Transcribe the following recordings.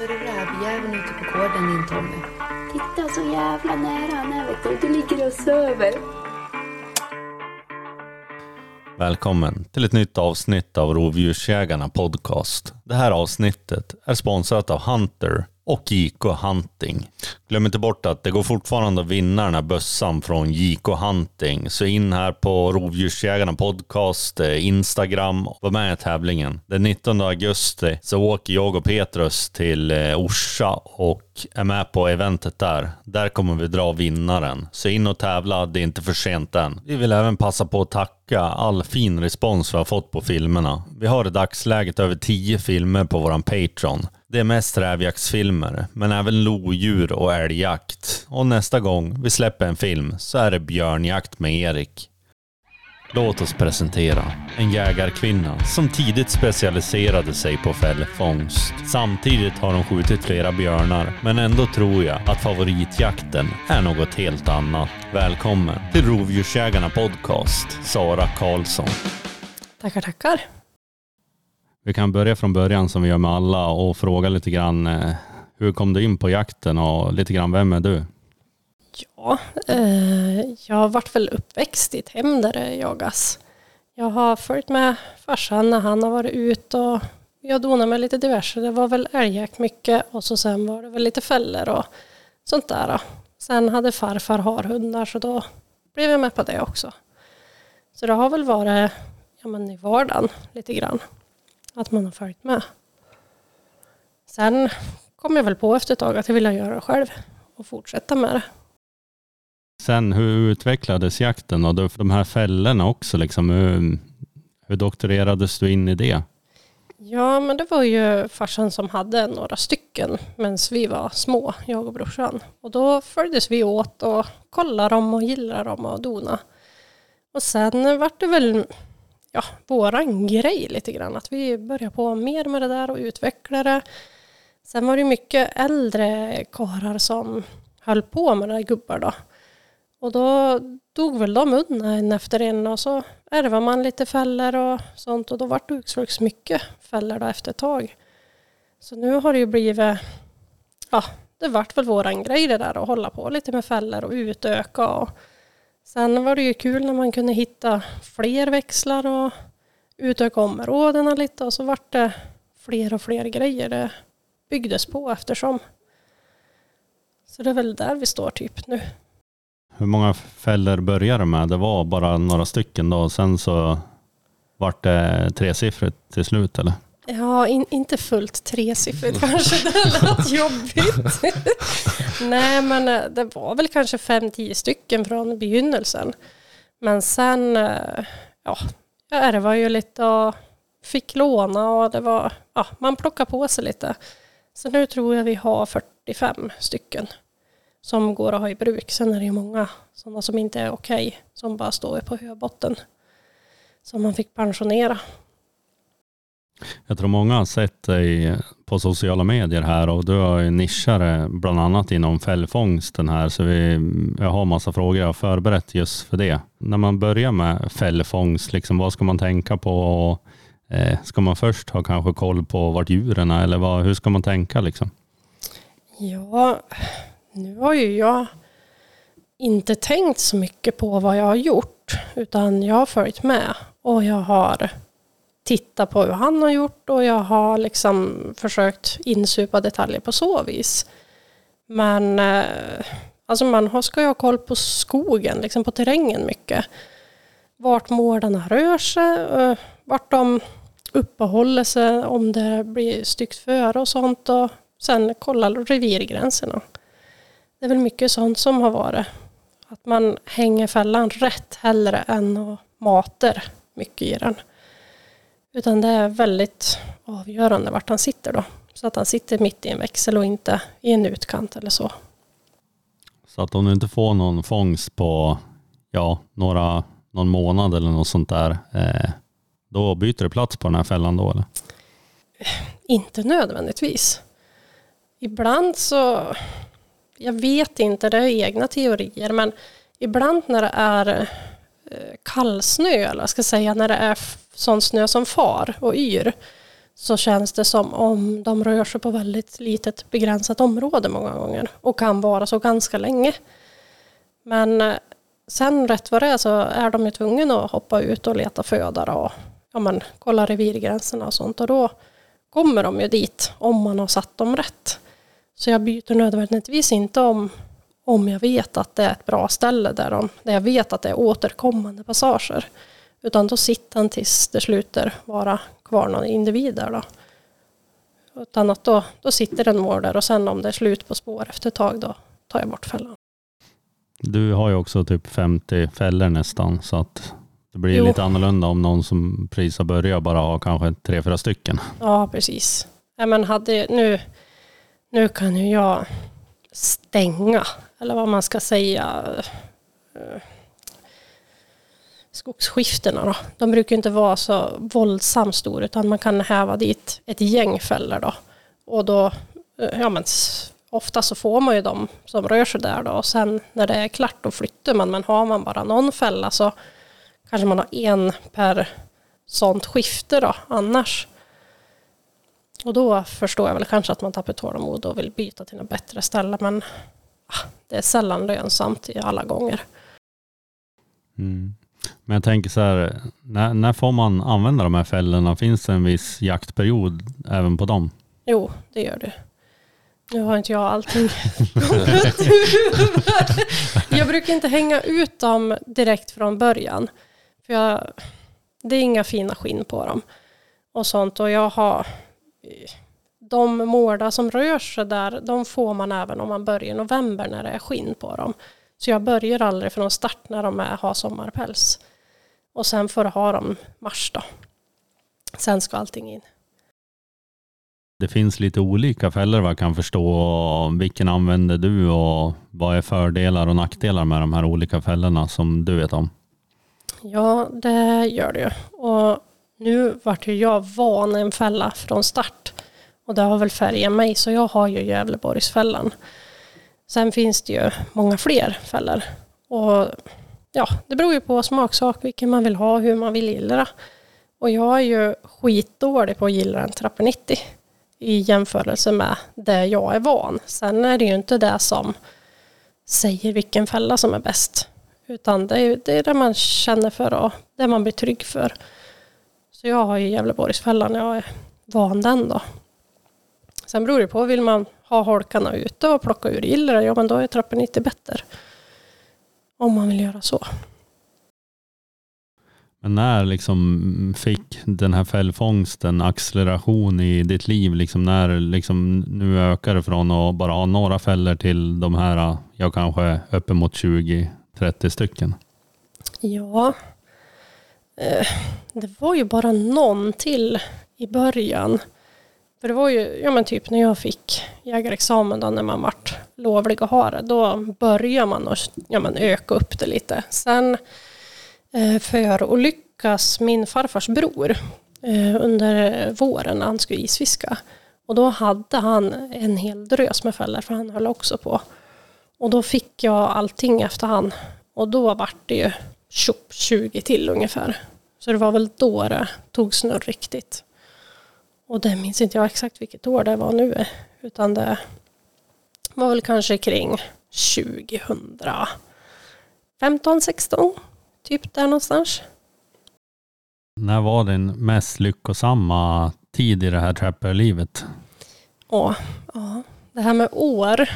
Så är det rävjäveln ute på gården din Tommy. Titta så jävla nära han är vet du. Du ligger och söver. Välkommen till ett nytt avsnitt av Rovdjursjägarna podcast. Det här avsnittet är sponsrat av Hunter och JK Hunting. Glöm inte bort att det går fortfarande att vinna den här bössan från JK Hunting. Så in här på Rovdjursjägarna podcast, eh, Instagram och var med i tävlingen. Den 19 augusti så åker jag och Petrus till eh, Orsa och är med på eventet där. Där kommer vi dra vinnaren. Så in och tävla, det är inte för sent än. Vi vill även passa på att tacka all fin respons vi har fått på filmerna. Vi har i dagsläget över 10 filmer på våran Patreon. Det är mest rävjaktsfilmer, men även lodjur och älgjakt. Och nästa gång vi släpper en film så är det björnjakt med Erik. Låt oss presentera en jägarkvinna som tidigt specialiserade sig på fällfångst. Samtidigt har hon skjutit flera björnar, men ändå tror jag att favoritjakten är något helt annat. Välkommen till Rovdjursjägarna podcast, Sara Karlsson. Tackar, tackar. Vi kan börja från början som vi gör med alla och fråga lite grann eh, hur kom du in på jakten och lite grann vem är du? Ja, eh, jag har varit väl uppväxt i ett hem där det jagas. Jag har följt med farsan när han har varit ute och jag har med lite diverse. Det var väl älgjakt mycket och så sen var det väl lite fällor och sånt där. Sen hade farfar harhundar så då blev jag med på det också. Så det har väl varit ja, men i vardagen lite grann. Att man har följt med. Sen kom jag väl på efter ett tag att jag ville göra det själv och fortsätta med det. Sen hur utvecklades jakten och de här fällorna också liksom? Hur, hur doktorerades du in i det? Ja, men det var ju farsan som hade några stycken medan vi var små, jag och brorsan. Och då följdes vi åt och kollade dem och gillade dem och dona. Och sen vart det väl ja, våran grej lite grann, att vi började på mer med det där och utveckla det. Sen var det mycket äldre karlar som höll på med det där gubbar då. Och då dog väl de undan en efter en och så ärvade man lite fällor och sånt och då vart det utslugs mycket fällor då efter ett tag. Så nu har det ju blivit, ja det vart väl våran grej det där att hålla på lite med fällor och utöka och sen var det ju kul när man kunde hitta fler växlar och utöka områdena lite och så vart det fler och fler grejer det byggdes på eftersom. Så det är väl där vi står typ nu. Hur många fällor började med? Det var bara några stycken då och sen så vart det tresiffrigt till slut eller? Ja, in, inte fullt tresiffrigt kanske, det lät jobbigt. Nej, men eh, det var väl kanske fem, tio stycken från begynnelsen. Men sen, eh, ja, jag ärvade ju lite och fick låna och det var, ja, man plockade på sig lite. Så nu tror jag vi har 45 stycken som går att ha i bruk. Sen är det ju många sådana som inte är okej, okay, som bara står på höbotten. Som man fick pensionera. Jag tror många har sett dig på sociala medier här och du har ju nischare bland annat inom fällfångsten här så vi, jag har massa frågor jag har förberett just för det. När man börjar med fällfångst, liksom, vad ska man tänka på? Eh, ska man först ha kanske koll på vart djuren är eller vad, hur ska man tänka liksom? Ja, nu har ju jag inte tänkt så mycket på vad jag har gjort utan jag har följt med och jag har tittat på hur han har gjort och jag har liksom försökt insupa detaljer på så vis. Men eh, alltså man ska ju ha koll på skogen, liksom på terrängen mycket. Vart mårdarna rör sig, eh, vart de uppehåller sig, om det blir styggt före och sånt och sen kolla revirgränserna. Det är väl mycket sånt som har varit. Att man hänger fällan rätt hellre än att mater mycket i den. Utan det är väldigt avgörande vart han sitter då. Så att han sitter mitt i en växel och inte i en utkant eller så. Så att om du inte får någon fångst på ja, några, någon månad eller något sånt där, eh, då byter du plats på den här fällan då eller? Inte nödvändigtvis. Ibland så jag vet inte, det är egna teorier, men ibland när det är eh, kallsnö, eller jag ska säga, när det är sån snö som far och yr, så känns det som om de rör sig på väldigt litet begränsat område många gånger och kan vara så ganska länge. Men eh, sen rätt vad det är så är de ju tvungna att hoppa ut och leta föda och ja, men, kolla revirgränserna och sånt och då kommer de ju dit om man har satt dem rätt. Så jag byter nödvändigtvis inte om om jag vet att det är ett bra ställe där, de, där jag vet att det är återkommande passager. Utan då sitter han tills det slutar vara kvar någon individ där. Då. Utan att då, då sitter den mår där och sen om det är slut på spår efter ett tag då tar jag bort fällan. Du har ju också typ 50 fällor nästan så att det blir Jo. lite annorlunda om någon som precis har börjat bara har kanske tre, fyra stycken. Ja, precis. Ja, men hade, nu, nu kan ju jag stänga, eller vad man ska säga, eh, skogsskiftena då. De brukar inte vara så våldsamt stora utan man kan häva dit ett gäng fällor då. Och då, eh, ja men ofta så får man ju de som rör sig där då och sen när det är klart då flyttar man. Men har man bara någon fälla så kanske man har en per sånt skifte då annars. Och då förstår jag väl kanske att man tappar tålamod och vill byta till något bättre ställe men ah, det är sällan lönsamt i alla gånger. Mm. Men jag tänker så här, när, när får man använda de här fällorna? Finns det en viss jaktperiod även på dem? Jo, det gör det. Nu har inte jag allting. Jag brukar inte hänga ut dem direkt från början. För jag, det är inga fina skinn på dem. Och sånt. Och jag har... De mårdar som rör sig där, de får man även om man börjar i november när det är skinn på dem. Så jag börjar aldrig från start när de är, har sommarpäls. Och sen får jag ha dem mars då. Sen ska allting in. Det finns lite olika fällor vad jag kan förstå. Vilken använder du och vad är fördelar och nackdelar med de här olika fällorna som du vet om? Ja, det gör det ju. Och nu vart ju jag van en fälla från start. Och det har väl färgat mig, så jag har ju Gävleborgsfällan. Sen finns det ju många fler fällor. Och ja, det beror ju på smaksak, vilken man vill ha, hur man vill gillra. Och jag är ju skitdålig på att gillra en Trapper 90 i jämförelse med det jag är van. Sen är det ju inte det som säger vilken fälla som är bäst. Utan det är, det är det man känner för och det man blir trygg för. Så jag har ju Gävleborgsfällan, jag är van den då. Sen beror det på, vill man ha holkarna ute och plocka ur gillra, ja men då är trappen 90 bättre. Om man vill göra så. Men när liksom fick den här fällfångsten acceleration i ditt liv? Liksom när liksom nu ökar det från att bara ha några fällor till de här, jag kanske uppemot 20-30 stycken. Ja, Eh, det var ju bara någon till i början. För det var ju, ja men typ när jag fick jägarexamen då när man vart lovlig att ha det, då börjar man att ja, men öka upp det lite. Sen eh, för att lyckas min farfars bror eh, under våren när han skulle isfiska. Och då hade han en hel drös med fällor för han höll också på. Och då fick jag allting efter han. Och då vart det ju tjopp 20 till ungefär. Så det var väl då det tog snurr riktigt. Och det minns inte jag exakt vilket år det var nu. Utan det var väl kanske kring 2015, 16. Typ där någonstans. När var din mest lyckosamma tid i det här trapperlivet? Och, ja, det här med år.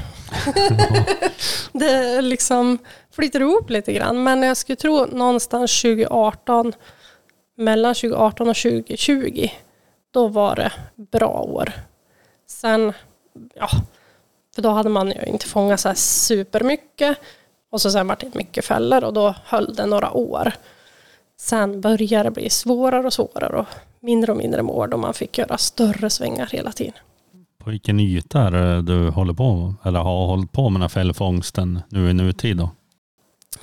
det liksom flyter ihop lite grann. Men jag skulle tro någonstans 2018, mellan 2018 och 2020, då var det bra år. Sen, ja, för då hade man ju inte fångat så här supermycket. Och så sen var det mycket fällor och då höll det några år. Sen började det bli svårare och svårare och mindre och mindre mål Och man fick göra större svängar hela tiden. På vilken yta är det eh, du håller på eller har hållit på med den här fällfångsten nu i nutid då?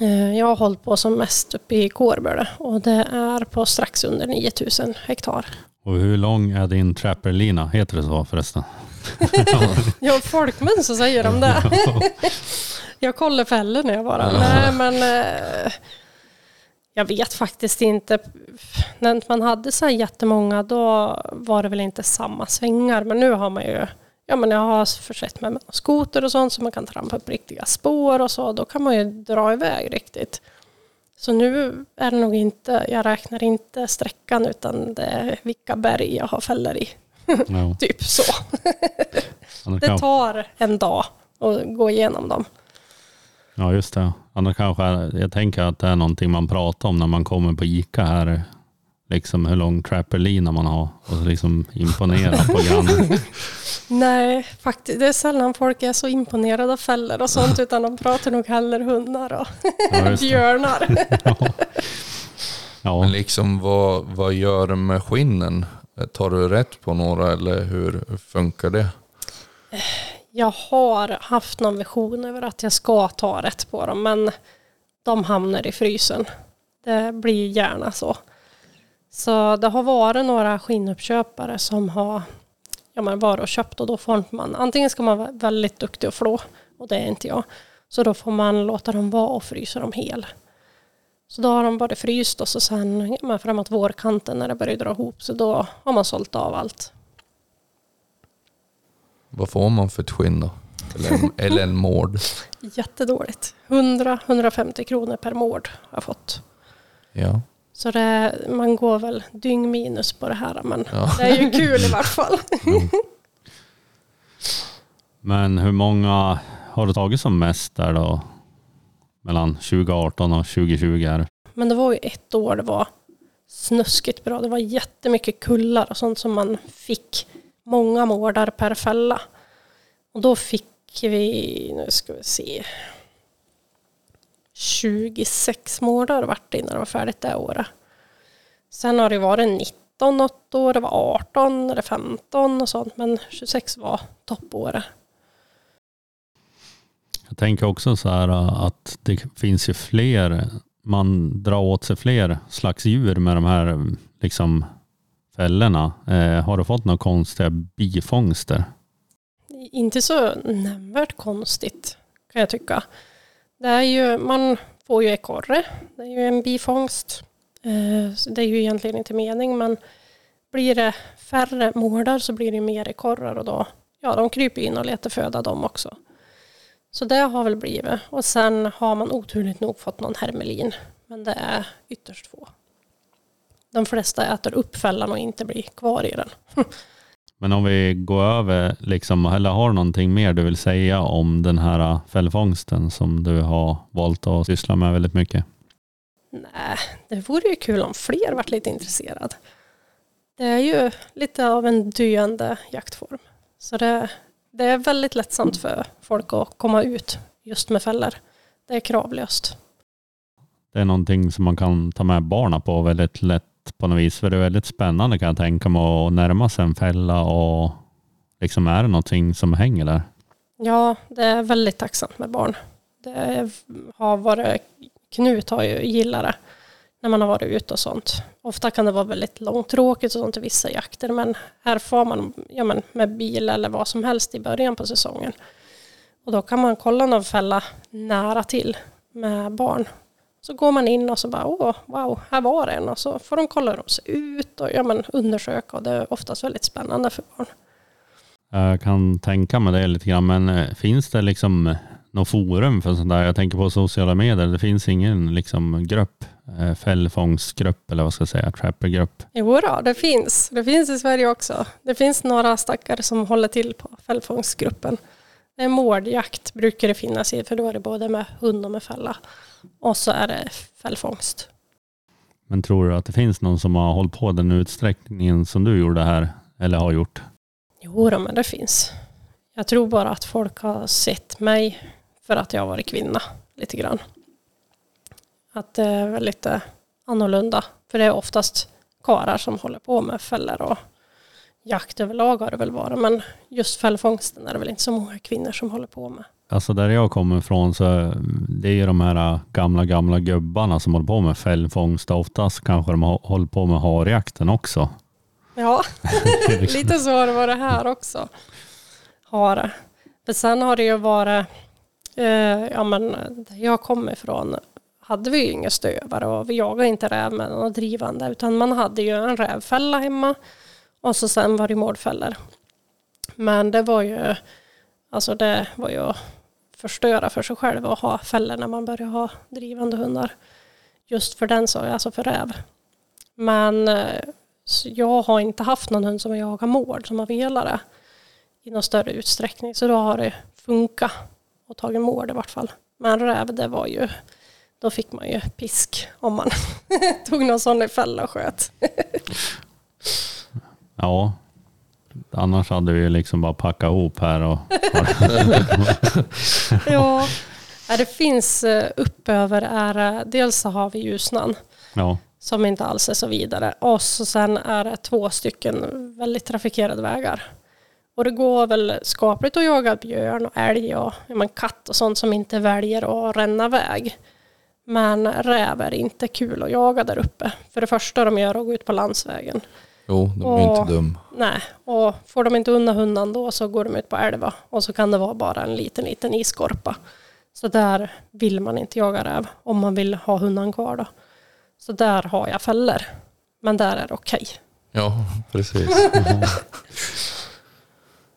Eh, Jag har hållit på som mest uppe i Kårböle och det är på strax under 9000 hektar. Och hur lång är din trapperlina? Heter det så förresten? Ja, folkmun så säger de det. Jag kollar fällor när jag bara. Nej, men eh, Jag vet faktiskt inte. När man hade så här jättemånga då var det väl inte samma svängar. Men nu har man ju, ja men jag har försett mig med skoter och sånt så man kan trampa upp riktiga spår och så. Då kan man ju dra iväg riktigt. Så nu är det nog inte, jag räknar inte sträckan utan det är vilka berg jag har fällor i. Ja. Typ så. Det tar en dag att gå igenom dem. Ja, just det. Annars kanske, jag tänker att det är någonting man pratar om när man kommer på Ica här. Liksom hur lång trapperlina man har och så liksom imponera på grannen. Nej, faktiskt. Det är sällan folk är så imponerade av fällor och sånt utan de pratar nog hellre hundar och Ja, björnar. Ja, Men liksom vad, vad gör du med skinnen? Tar du rätt på några eller hur funkar det? Jag har haft någon vision över att jag ska ta rätt på dem men de hamnar i frysen. Det blir gärna så. Så det har varit några skinnuppköpare som har ja, men varit och köpt och då får man antingen ska man vara väldigt duktig och flå och det är inte jag. Så då får man låta dem vara och frysa dem hel. Så då har de bara fryst och så sen ja, framåt vårkanten när det börjar dra ihop så då har man sålt av allt. Vad får man för ett skinn då? Eller en, eller en mård? Jättedåligt. 100-150 kronor per mård har jag fått. Ja. Så det, man går väl dyng minus på det här men Ja. det är ju kul i vart fall. men hur många har du tagit som mest där då? Mellan 2018 och 2020 här. Men det var ju ett år det var snuskigt bra. Det var jättemycket kullar och sånt som man fick många mårdar per fälla. Och då fick vi, nu ska vi se, 26 mårdar vart det innan det var färdigt det året. Sen har det varit 19 något år, det var 18 eller 15 och sånt, men 26 var toppåret. Jag tänker också så här uh, att det finns ju fler, man drar åt sig fler slags djur med de här liksom fällorna. Eh, har du fått några konstiga bifångster? inte så nämnvärt konstigt kan jag tycka. Det är ju, man får ju ekorre, det är ju en bifångst. Eh, så Det är ju egentligen inte mening men blir det färre mårdar så blir det mer ekorrar och då, ja de kryper in och letar föda dem också. Så det har väl blivit. Och sen har man oturligt nog fått någon hermelin. Men det är ytterst få. De flesta äter upp fällan och inte blir kvar i den. Men om vi går över, liksom, eller har du någonting mer du vill säga om den här uh, fällfångsten som du har valt att syssla med väldigt mycket? Nej, det vore ju kul om fler varit lite intresserad. Det är ju lite av en döende jaktform. Så det, det är väldigt lättsamt för folk att komma ut just med fällor. Det är kravlöst. Det är någonting som man kan ta med barnen på väldigt lätt på något vis. För det är väldigt spännande kan jag tänka mig att närma sig en fälla och liksom är det någonting som hänger där. Ja, det är väldigt tacksamt med barn. Det har varit, Knut har ju gillat det när man har varit ute och sånt. Ofta kan det vara väldigt långtråkigt och sånt i vissa jakter men här får man ja, men med bil eller vad som helst i början på säsongen. Och då kan man kolla någon fälla nära till med barn. Så går man in och så bara åh, wow, här var en och så får de kolla hur de ser ut och ja, men undersöka och det är oftast väldigt spännande för barn. Jag kan tänka mig det lite grann, men eh, finns det liksom något forum för sånt där? Jag tänker på sociala medier. Det finns ingen liksom grupp, eh, fällfångstgrupp eller vad ska jag säga, trappergrupp. Jo då, det finns. Det finns i Sverige också. Det finns några stackare som håller till på fällfångstgruppen. Mårdjakt brukar det finnas i, för då är det både med hund och med fälla. Och så är det fällfångst. Men tror du att det finns någon som har hållit på den utsträckningen som du gjorde här, eller har gjort? Jo då, men det finns. Jag tror bara att folk har sett mig för att jag har varit kvinna lite grann. Att det är väl lite annorlunda. För det är oftast karar som håller på med fällor och jakt överlag har det väl varit. Men just fällfångsten är det väl inte så många kvinnor som håller på med. Alltså där jag kommer ifrån så det är ju de här gamla, gamla gubbarna som håller på med fällfångst. Oftast kanske de hållit på med harjakten också. Ja, lite så har det varit här också. Har det. Men sen har det ju varit, eh, ja men där jag kommer ifrån hade vi ju inga stövare och vi jagade inte räv med något drivande utan man hade ju en rävfälla hemma och så sen var det mårdfällor. Men det var ju, alltså det var ju att förstöra för sig själv att ha fällor när man börjar ha drivande hundar. Just för den saken, alltså för räv. Men eh, jag har inte haft någon hund som har jagat mård som har velat det i någon större utsträckning. Så då har det funkat och tagit mård i vart fall. Men räv, det var ju, då fick man ju pisk om man tog någon sån i fälla och sköt. Ja. Annars hade vi liksom bara packat ihop här och... ja, det finns eh, uppöver är, eh, dels så har vi Ljusnan Ja. som inte alls är så vidare. Och så sen är det två stycken väldigt trafikerade vägar. Och det går väl skapligt att jaga björn och älg och men katt och sånt som inte väljer att ränna väg. Men räv är inte kul att jaga där uppe. För det första de gör är att gå ut på landsvägen. Jo, de är Och- inte dum. Nej, och får de inte undan hundan då så går de ut på älva och så kan det vara bara en liten, liten iskorpa. Så där vill man inte jaga räv om man vill ha hundan kvar då. Så där har jag fällor. Men där är det okej. Ja, precis.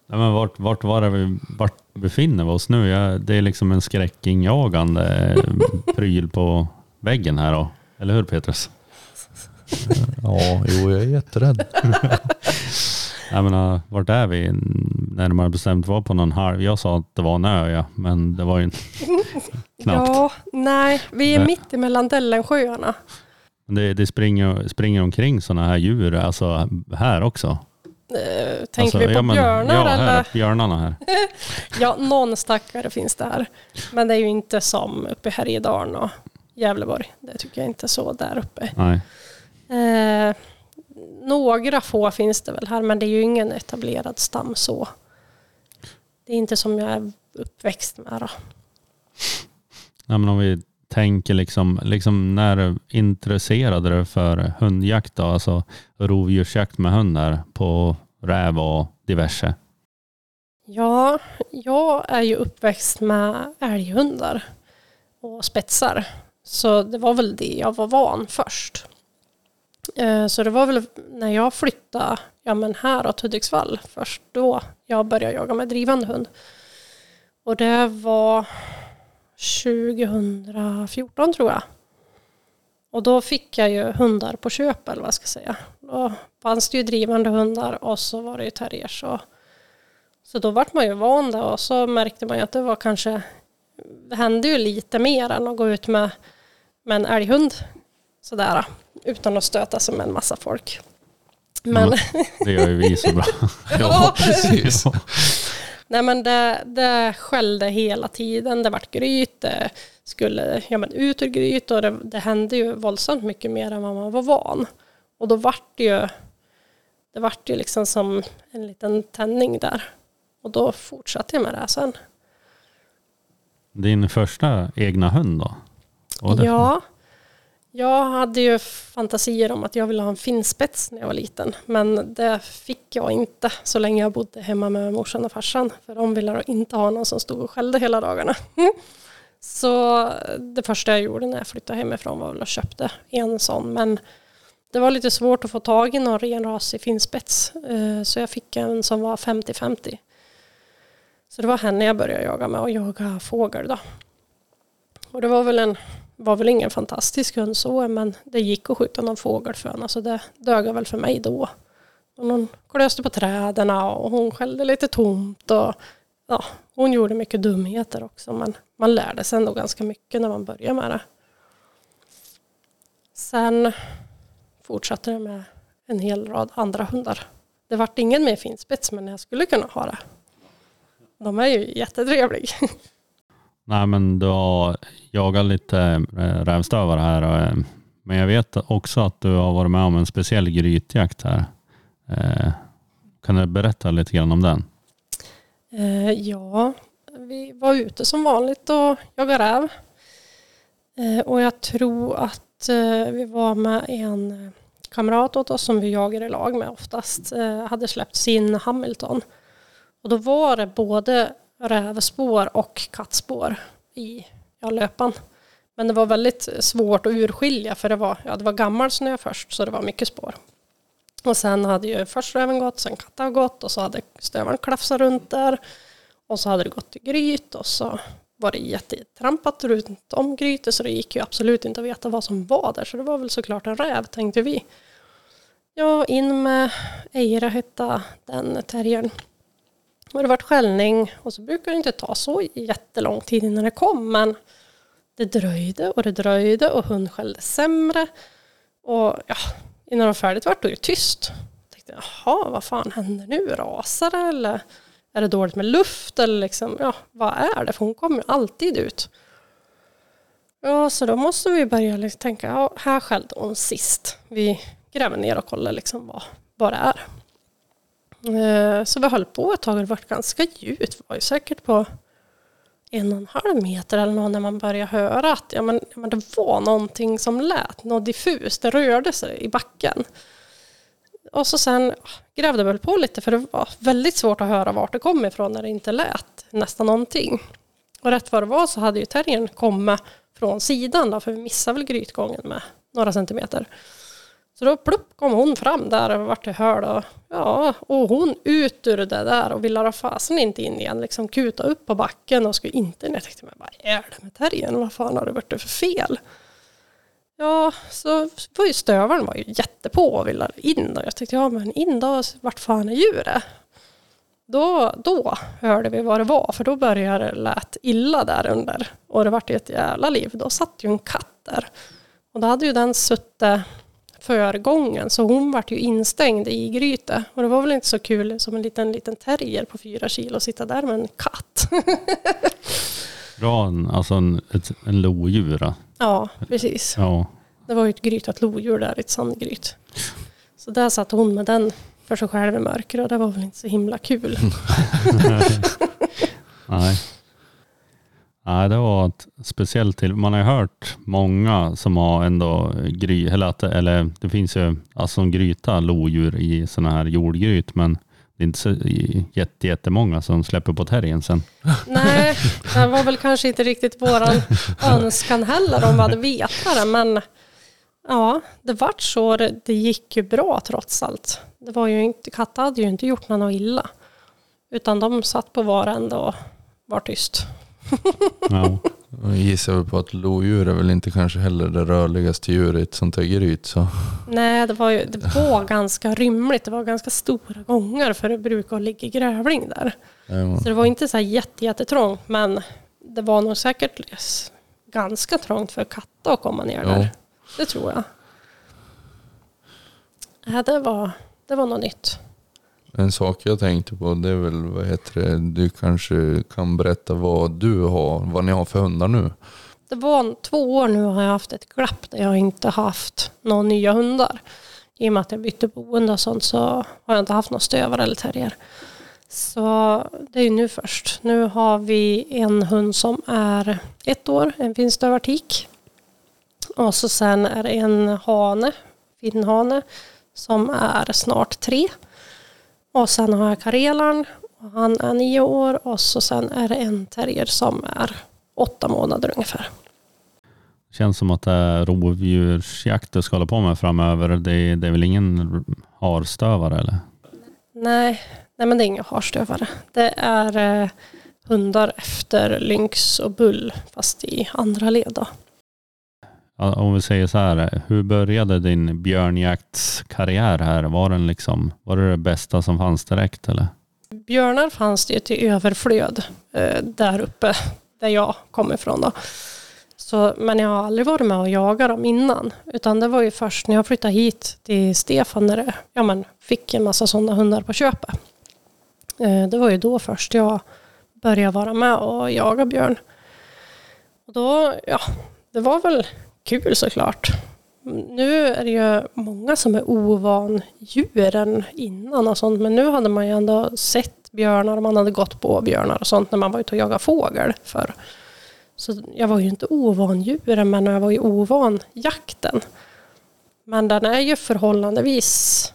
Nej, men vart, vart var det vi vart befinner vi oss nu? Jag, det är liksom en skräckinjagande pryl på väggen här då. Eller hur Petrus? Ja, jo, jag är jätterädd. Jag menar, vart är vi? Närmare bestämt var på någon halv. Jag sa att det var en ö ja, men det var ju knappt. Ja, nej, vi är Nej. mitt emellan Dellensjöarna. Det, det springer, springer omkring sådana här djur, alltså här också. Eh, tänker alltså, vi på ja, men- björnar ja, eller? Här, björnarna här. Ja, någon stackare finns det här. Men det är ju inte som uppe i Härjedalen och Gävleborg. Det tycker jag inte är så där uppe. Nej. Eh, några få finns det väl här, men det är ju ingen etablerad stam så. Det är inte som jag är uppväxt med. Då. Ja, men om vi tänker liksom, liksom när intresserade du för hundjakt då? Alltså rovdjursjakt med hundar på räv och diverse. Ja, jag är ju uppväxt med älghundar och spetsar. Så det var väl det jag var van först. Eh, så det var väl när jag flyttade ja, men här till Hudiksvall först då jag började jaga med drivande hund. Och det var 2014 tror jag. Och då fick jag ju hundar på köp eller vad jag ska säga. Då fanns det ju drivande hundar och så var det ju terriers Så, så då vart man ju van där och så märkte man ju att det var kanske, det hände ju lite mer än att gå ut med, med en älghund sådär utan att stöta sig med en massa folk. Men, Mm. Det gör ju vi så bra. Ja, precis. nej men det, det skällde hela tiden, det vart gryt, det skulle ja, men ut ur gryt och det, det hände ju våldsamt mycket mer än vad man var van. Och då vart det ju, det vart ju liksom som en liten tändning där. Och då fortsatte jag med det sen. Din första egna hund då? Ja, jag hade ju fantasier om att jag ville ha en finspets när jag var liten. Men det fick jag inte så länge jag bodde hemma med morsan och farsan. För de ville inte ha någon som stod och skällde hela dagarna. Så det första jag gjorde när jag flyttade hemifrån var väl att köpte en sån. Men det var lite svårt att få tag i någon renrasig finspets. Eh, så jag fick en som var 50-50. Så det var henne jag började jaga med och jaga fågel då. Och det var väl, en, var väl ingen fantastisk hund så, men det gick att skjuta någon fågelföna så det dög väl för mig då. Och hon klöste på träden och hon skällde lite tomt och ja, hon gjorde mycket dumheter också men man lärde sig ändå ganska mycket när man började med det. Sen fortsatte det med en hel rad andra hundar. Det vart ingen mer finspets men jag skulle kunna ha det. De är ju jättetrevliga. Nej men du har jagat lite rävstövar rävstövare här. Eh, men jag vet också att du har varit med om en speciell grytjakt här. Eh, kan du berätta lite grann om den? Ja, vi var ute som vanligt och jagade räv. Och jag tror att vi var med en kamrat åt oss som vi jagar i lag med oftast. Hade släppt sin Hamilton. Och då var det både rävspår och kattspår i ja, löpan. Men det var väldigt svårt att urskilja för det var, ja, det var gammal snö först så det var mycket spår. Och sen hade ju först räven gått, sen katten gått och så hade stövaren klafsat runt där. Och så hade det gått i gryt och så var det jättetrampat runt om grytet så det gick ju absolut inte att veta vad som var där. Så det var väl såklart en räv tänkte vi. Ja, in med Eira hette den terriern. Och det varit skällning och så brukar det inte ta så jättelång tid innan det kom men det dröjde och det dröjde och hon skällde sämre. Och ja, innan det var färdigt vart det tyst. Jag tänkte, jaha, vad fan händer nu? Rasar det eller är det dåligt med luft? Eller liksom, ja, vad är det? För hon kommer ju alltid ut. Ja, så då måste vi börja liksom tänka, ja, här skällde hon sist. Vi gräver ner och kollar liksom vad, vad det är. Eh, så vi höll på ett tag och det var ganska djupt. Det var ju säkert på en och en halv meter eller något när man började höra att ja, men, ja, men det var någonting som lät, något diffust, det rörde sig i backen. Och så sen ah, grävde vi väl på lite för det var väldigt svårt att höra vart det kom ifrån när det inte lät nästan någonting. Och rätt vad det var så hade ju terriern kommit från sidan då, för vi missade väl grytgången med några centimeter. Så då plupp kom hon fram där och vart det hörd och ja, och hon ut ur det där och ville ha fasen inte in igen, liksom kuta upp på backen och skulle inte ner. Jag tänkte, men vad är det med terriern? Vad fan har det varit för fel? Ja, så var ju stövaren var ju jättepå och ville in Och Jag tänkte, ja men in då, vart fan är djuret? Då, då hörde vi vad det var, för då började det lät illa där under. Och det vart ju ett jävla liv. Då satt ju en katt där. Och då hade ju den suttit förgången, så hon vart ju instängd i grytet. Och det var väl inte så kul som en liten, liten terrier på fyra kilo att sitta där med en katt. Bra, en- alltså en, ett, en lodjur. ja, precis. Ja. Det var ju ett grytat lodjur där, ett sandgryt. Så där satt hon med den för sig själv i mörker och det var väl inte så himla kul. Nej. Nej, det var ett speciellt till. Man har ju hört många som har ändå gry, eller, att, eller det finns ju alltså en gryta lodjur i sådana här jordgryt, men det är inte så jätte, jättemånga som släpper på terriern sen. Nej, det var väl kanske inte riktigt våran önskan heller om vi hade vetat det, men ja, det vart så. Det, gick ju bra trots allt. Det var ju inte, katter hade ju inte gjort något illa, utan de satt på var ända och var tyst. Ja. Jag gissar väl på att lodjur är väl inte kanske heller det rörligaste djuret i ett sånt här gryt. Så. Nej, det var, ju, det var ganska rymligt. Det var ganska stora gångar för det brukar ligga grävling där. Ja, Så det var inte så här jätte, jättetrångt, men det var nog säkert ganska trångt för katter att komma ner Ja. där. Det tror jag. Ja, det, var, det var något nytt. En sak jag tänkte på det är väl, vad heter det, du kanske kan berätta vad du har, vad ni har för hundar nu. Det var två år nu har jag haft ett glapp där jag inte haft några nya hundar. I och med att jag bytte boende och sånt så har jag inte haft några stövare eller terrier. Så det är ju nu först. Nu har vi en hund som är ett år, en finstövartik. Och så sen är det en hane, finnhane, som är snart tre. Och sen har jag karelan, och han är nio år. Och så sen är det en terrier som är åtta månader ungefär. Känns som att det är rovdjursjakt du ska hålla på med framöver. Det, det är väl ingen harstövare eller? Nej, nej men det är inga harstövare. Det är eh, hundar efter lynx och bull fast i andra led. Då. Om vi säger så här, hur började din björnjaktskarriär här? Var, den liksom, var det det bästa som fanns direkt eller? Björnar fanns det ju till överflöd eh, där uppe där jag kommer ifrån. Då. Så, men jag har aldrig varit med och jagat dem innan. Utan det var ju först när jag flyttade hit till Stefan när det, ja, men, fick en massa sådana hundar på köpet. Eh, det var ju då först jag började vara med och jaga björn. Och då, ja, det var väl kul såklart. Nu är det ju många som är ovan djuren innan och sånt. Men nu hade man ju ändå sett björnar och man hade gått på björnar och sånt när man var ute och jagade fågel för. Så jag var ju inte ovan djuren men jag var ju ovan jakten. Men den är ju förhållandevis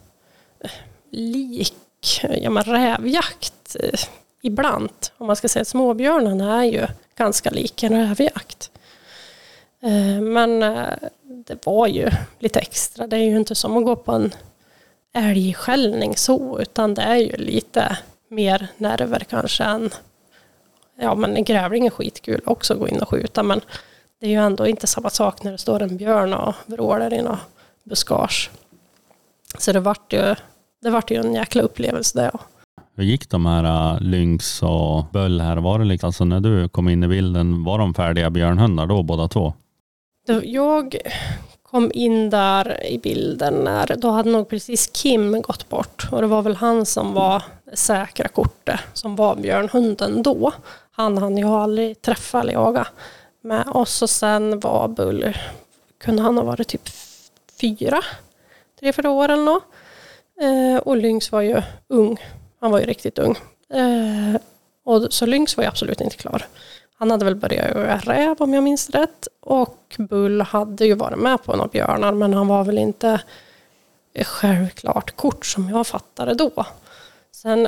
eh, lik ja, men rävjakt eh, ibland. Om man ska säga att småbjörnarna är ju ganska lik en rävjakt. Eh, men eh, det var ju lite extra. Det är ju inte som att gå på en älgskällning så, utan det är ju lite mer nerver kanske än... Ja, men en grävling är skitkul också att gå in och skjuta, men det är ju ändå inte samma sak när det står en björn och vrålar i något buskage. Så det vart ju, det vart ju en jäkla upplevelse det. Hur gick de här äh, Lynx och Böll här? Var det liksom, alltså när du kom in i bilden, var de färdiga björnhundar då båda två? Jag kom in där i bilden när, då hade nog precis Kim gått bort och det var väl han som var det säkra kortet som var björnhunden då. Han hann ju aldrig träffa eller jaga med oss och sen var Bull, kunde han ha varit typ fyra, tre, fyra år eller något. Eh, och Lynx var ju ung, han var ju riktigt ung. Eh, och så Lynx var ju absolut inte klar. Han hade väl börjat göra räv om jag minns rätt. Och Bull hade ju varit med på några björnar men han var väl inte självklart kort som jag fattade då. Sen,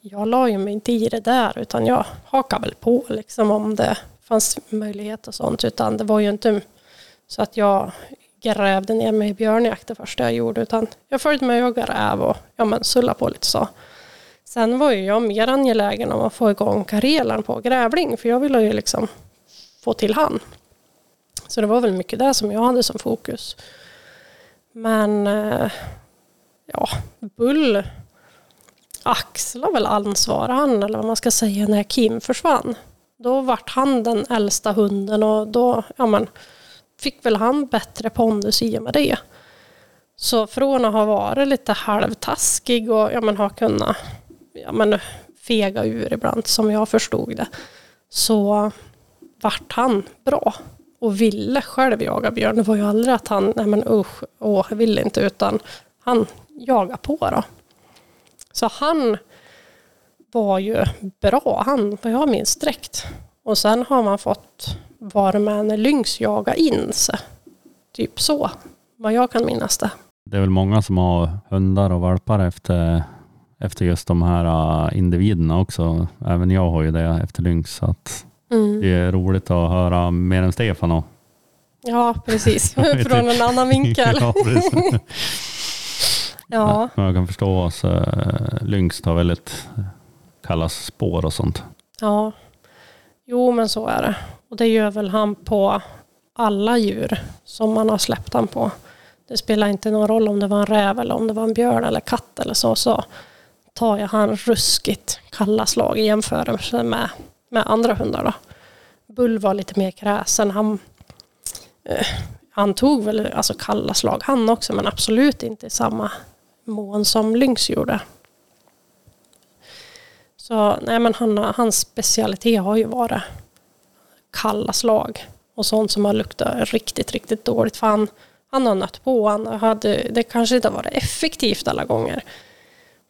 jag la ju mig inte i det där utan jag hakade väl på liksom om det fanns möjlighet och sånt. Utan det var ju inte så att jag grävde ner mig i björnjakt det första jag gjorde utan jag följde med och jagade räv och ja, men sulla på lite så. Sen var ju jag mer angelägen om att få igång karelan på grävling för jag ville ju liksom få till han. Så det var väl mycket det som jag hade som fokus. Men eh, ja, Bull axlar väl ansvar han eller vad man ska säga när Kim försvann. Då vart han den äldsta hunden och då ja, men, fick väl han bättre pondus i och med det. Så från att ha varit lite halvtaskig och ja, men, ha kunnat ja, men, fega ur ibland som jag förstod det så vart han bra och ville själv jaga björn. Det var ju aldrig att han, nej men usch, åh, jag vill inte, utan han jagade på då. Så han var ju bra, han vad jag minns direkt. Och sen har man fått vara med när Lynx jaga in sig. Typ så, vad jag kan minnas det. Det är väl många som har hundar och valpar efter, efter just de här uh, individerna också. Även jag har ju det efter Lynx. Så att Mm. det är roligt att höra mer än Stefan. Och, Ja, precis. Från en annan vinkel. ja. Ja, Men jag kan förstå att uh, Lynx tar väldigt kalla spår och sånt. ja. Jo, men så är det. Och det gör väl han på alla djur som man har släppt han på. Det spelar inte någon roll om det var en räv eller om det var en björn eller katt eller så. Så tar jag han ruskigt kalla slag i jämförelse med, med andra hundar. Då. Bull var lite mer kräsen. Han, eh, han tog väl alltså kalla slag han också men absolut inte i samma mån som Lynx gjorde. Så nej men han, hans specialitet har ju varit kalla slag och sånt som har luktat riktigt, riktigt dåligt. För han, han har nött på. Han hade, det kanske inte har varit effektivt alla gånger.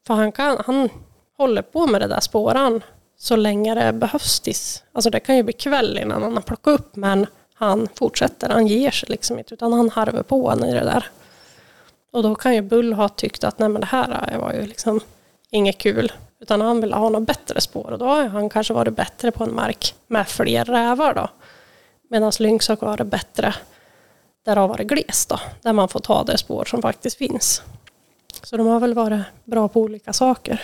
För han, kan, han håller på med det där spåran så länge det behövs. Tills, alltså det kan ju bli kväll innan han har plockat upp men han fortsätter. Han ger sig liksom inte utan han harvar på i det där. Och då kan ju Bull ha tyckt att nej men det här äh, var ju liksom inget kul. Utan han vill ha något bättre spår och då har han kanske varit bättre på en mark med fler rävar då. Medan Lynx har varit bättre där det har varit glest då. Där man får ta det spår som faktiskt finns. Så de har väl varit bra på olika saker.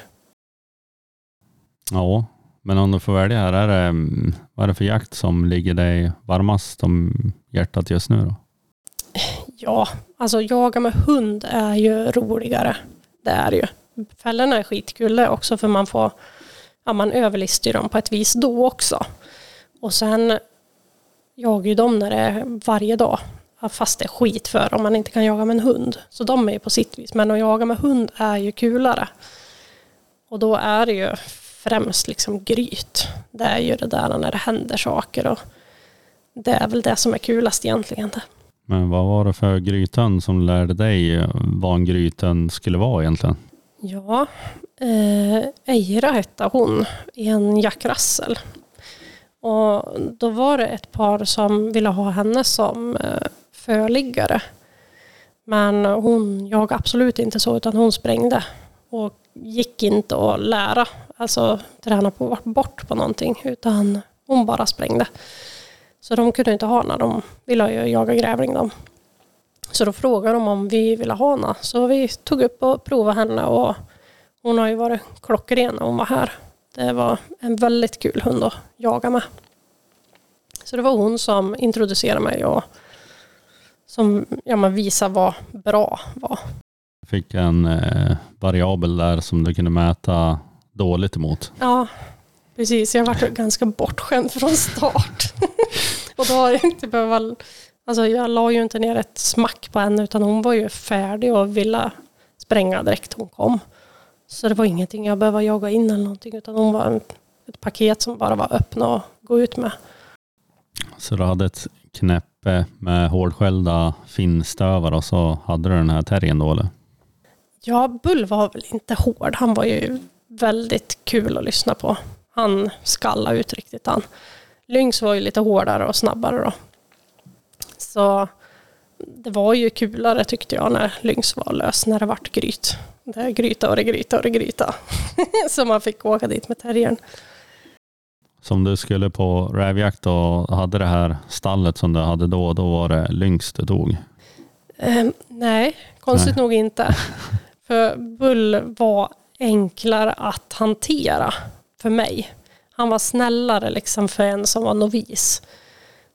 Ja, men om du får välja här, är det, mm, vad är det för jakt som ligger dig varmast om hjärtat just nu då? Ja, alltså jaga med hund är ju roligare. Det är ju. Fällorna är skitkul det också för man får, ja man överlister ju dem på ett vis då också. Och sen jagar ju de när det är varje dag. Fast det är skit för om man inte kan jaga med en hund. Så de är ju på sitt vis. Men att jaga med hund är ju kulare. Och då är det ju främst liksom gryt. Det är ju det där när det händer saker. Och det är väl det som är kulast egentligen. Men vad var det för grythund som lärde dig eh, vad en grythund skulle vara egentligen? Ja, eh, Eira hette hon i en Jack Russell. Och då var det ett par som ville ha henne som eh, förliggare. Men hon jagade absolut inte så utan hon sprängde. Och gick inte att lära, alltså träna på bort på någonting. Utan hon bara sprängde. Så de kunde inte ha henne. De ville ju jaga grävling Dem. Så då frågade de om vi ville ha henne. Så vi tog upp och provade henne och hon har ju varit klockren när hon var här. Det var en väldigt kul hund att jaga med. Så det var hon som introducerade mig och som ja, men visade vad bra var. Fick en eh, variabel där som du kunde mäta dåligt emot. Ja, precis. Jag var ganska bortskämd från start. och då har jag inte behövt... Alltså jag la ju inte ner ett smack på henne utan hon var ju färdig och ville spränga direkt hon kom. Så det var ingenting jag behövde jaga in eller någonting utan hon var en, ett paket som bara var öppna och gå ut med. Så du hade ett knäppe med hårdskällda finstövare och så hade du den här terriern då eller? Ja, Bull var väl inte hård. Han var ju väldigt kul att lyssna på. Han skallade ut riktigt han. Lynx var ju lite hårdare och snabbare då. Så det var ju kulare tyckte jag när Lynx var lös, när det vart gryt. Det är gryta och det gryta och det gryta. Så man fick åka dit med terriern. Som du skulle på rävjakt och hade det här stallet som du hade då, då var det lynx du tog. Eh, nej, konstigt Nej. nog inte. För Bull var enklare att hantera för mig. Han var snällare liksom för en som var novis.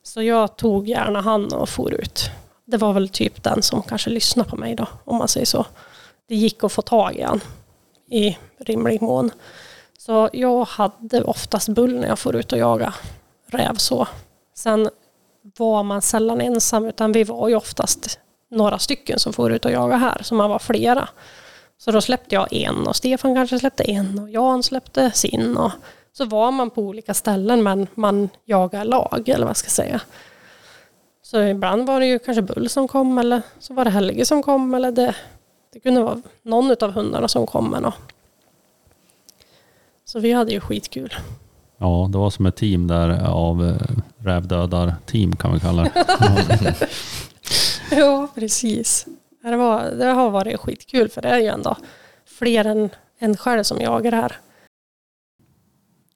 Så jag tog gärna han och for ut. Det var väl typ den som kanske lyssnade på mig då, om man säger så. Det gick att få tag i han i rimlig mån. Så jag hade oftast Bull när jag får ut och jaga räv så. Sen var man sällan ensam utan vi var ju oftast några stycken som får ut och jaga här, så man var flera. Så då släppte jag en och Stefan kanske släppte en och Jan släppte sin. Och så var man på olika ställen men man jagade lag eller vad jag ska säga. Så ibland var det ju kanske Bull som kom eller så var det Helge som kom eller det, det kunde vara någon av hundarna som kom med något. Så vi hade ju skitkul. Ja, det var som ett team där av eh, rävdödar-team kan vi kalla det. Ja, precis. Det, var, det har varit skitkul för det är ju ändå fler än en själv som jagar här.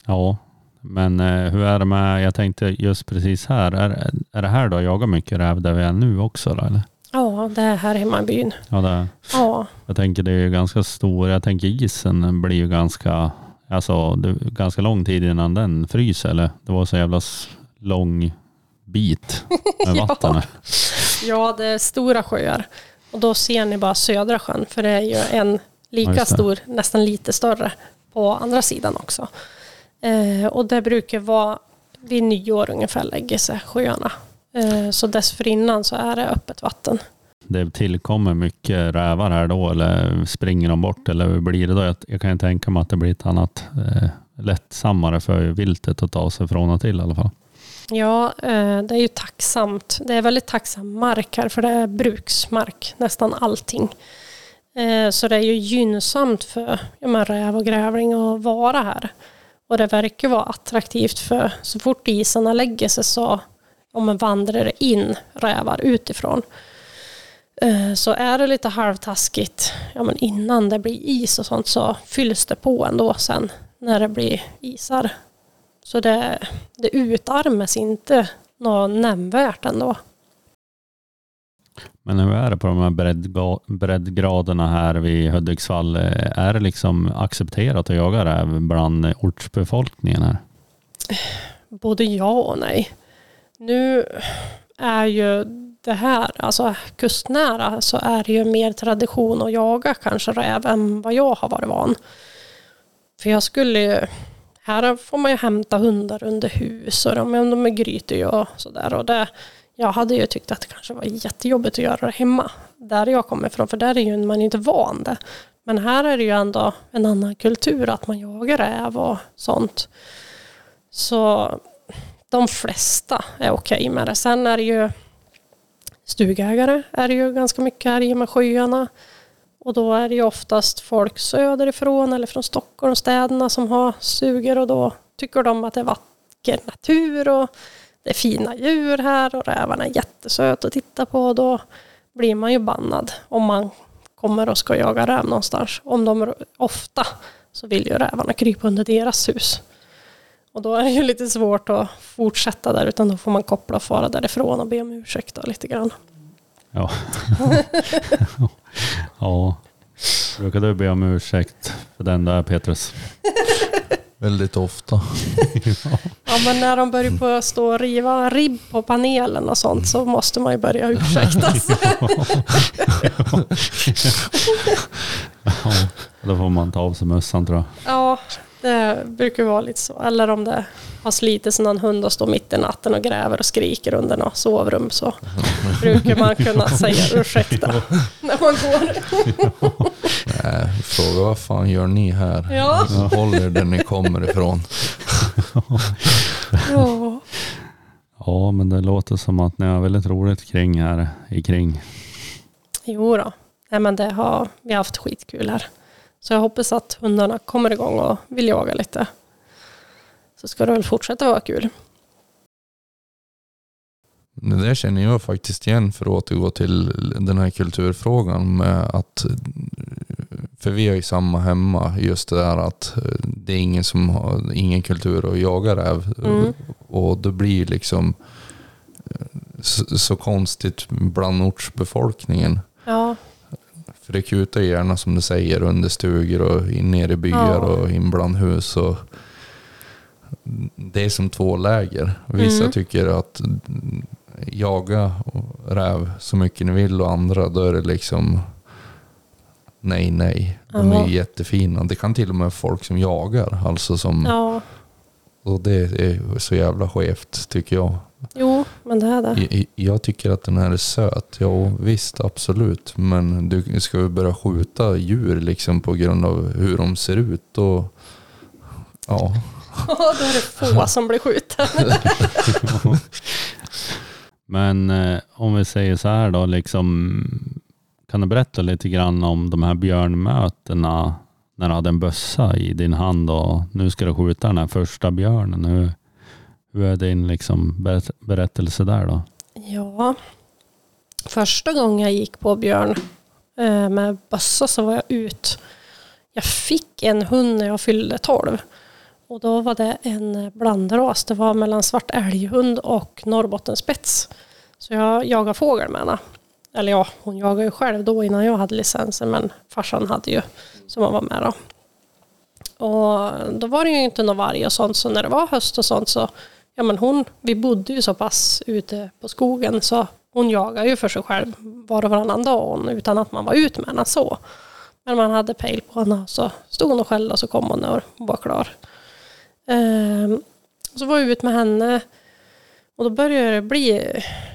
Ja, men eh, hur är det med, jag tänkte just precis här, är, är det här du har jagat mycket räv där vi är nu också då, eller? Ja, det är här hemma i byn. Ja, det, Ja, jag tänker det är ju ganska stor, jag tänker isen blir ju ganska, alltså det är ganska lång tid innan den fryser eller? Det var så jävla lång bit med Ja. vatten. ja, det är stora sjöar. Och då ser ni bara södra sjön, för det är ju en Ja, lika det. stor, nästan lite större, på andra sidan också. Eh, och det brukar vara vid nyår ungefär lägger sig sjöarna. Eh, så dessförinnan så är det öppet vatten. Det tillkommer mycket rävar här då eller springer de bort eller hur blir det då? Jag, jag kan ju tänka mig att det blir ett annat eh, lättsammare för viltet att ta sig från och till i alla fall. Ja, eh, det är ju tacksamt. Det är väldigt tacksam mark här för det är bruksmark, nästan allting. Eh, Så det är ju gynnsamt för ja, men räv och grävling att vara här. Och det verkar vara attraktivt för så fort isarna lägger sig så om man vandrar det in rävar utifrån. Eh, Så är det lite halvtaskigt ja, men innan det blir is och sånt så fylls det på ändå sen när det blir isar. Så det, det utarmas inte något nämnvärt ändå. Men hur är det på de här breddga- breddgraderna här vid Hudiksvall? Är det liksom accepterat att jaga räv bland ortsbefolkningen här? Både ja och nej. Nu är ju det här, alltså kustnära, så är det ju mer tradition att jaga kanske räv än vad jag har varit van. För jag skulle ju, här får man ju hämta hundar under hus och de, de är grytor ju och sådär. Och det, jag hade ju tyckt att det kanske var jättejobbigt att göra det hemma, där jag kommer ifrån, för där är ju man inte van det. Men här är det ju ändå en annan kultur, att man jagar räv och sånt. Så de flesta är okej med det. Sen är det ju stugägare är det ju ganska mycket här i med sjöarna. Och då är det ju oftast folk söderifrån eller från Stockholm, städerna som har stugor och då tycker de att det är vacker natur och det är fina djur här och rävarna är jättesöta att titta på. Och Då blir man ju bannad om man kommer och ska jaga räv någonstans. Om de ofta så vill ju rävarna krypa under deras hus. Och då är det ju lite svårt att fortsätta där, utan då får man koppla och fara därifrån och be om ursäkt då, lite grann. Ja. ja. Brukar du be om ursäkt för den där Petrus? Väldigt ofta. Ja, men när de börjar på att stå och riva ribb på panelen och sånt så måste man ju börja ursäktas. Ja. Då får man ta av sig mössan tror jag. Ja, det brukar vara lite så. Eller om det har slitits någon hund och står mitt i natten och gräver och skriker under något sovrum så brukar man kunna säga ursäkta när man går. Nej, fråga vad fan gör ni här? Ja. Håll er där ni kommer ifrån. Ja. Ja, men det låter som att ni har väldigt roligt kring här i kring. Jo då. Nej, men det har, vi har haft skitkul här. Så jag hoppas att hundarna kommer igång och vill jaga lite. Så ska det väl fortsätta vara kul. Det där känner jag faktiskt igen för att återgå till den här kulturfrågan med att för vi har ju samma hemma just det där att det är ingen som har ingen kultur att jaga räv Mm. och det blir liksom så, så konstigt bland ortsbefolkningen. Ja, För det kutar gärna som du säger under stugor och in ner i byar Ja. och in bland hus. Och det är som två läger. Vissa Mm. tycker att jaga räv så mycket ni vill och andra då är det liksom nej nej. De är Ja. jättefina. Det kan till och med folk som jagar. Alltså som, ja. Och det är så jävla skevt tycker jag. Jo, men det är det. Jag tycker att den här är söt. Ja visst, absolut. Men du ska ju börja skjuta djur liksom på grund av hur de ser ut. Och, ja, Ja, då är det få som blir skjuten. Men eh, om vi säger så här då, liksom, kan du berätta lite grann om de här björnmötena när du hade en bössa i din hand och nu ska du skjuta den här första björnen. Hur, hur är din liksom, berättelse där då? Ja, första gången jag gick på björn eh, med bössa så var jag ut. Jag fick en hund när jag fyllde 12. Och då var det en blandras. Det var mellan svart älghund och norrbottenspets. Så jag jagade fågel med henne. Eller ja, hon jagade ju själv då innan jag hade licensen. Men farsan hade ju, som han var med då. Och då var det ju inte någon varg och sånt. Så när det var höst och sånt så Ja men hon, vi bodde ju så pass ute på skogen så hon jagade ju för sig själv var och varannan dag hon, utan att man var ute med henne så. Men man hade pejl på henne så stod hon och skällde och så kom hon när hon var klar. Ehm, så var jag ut med henne och då började det bli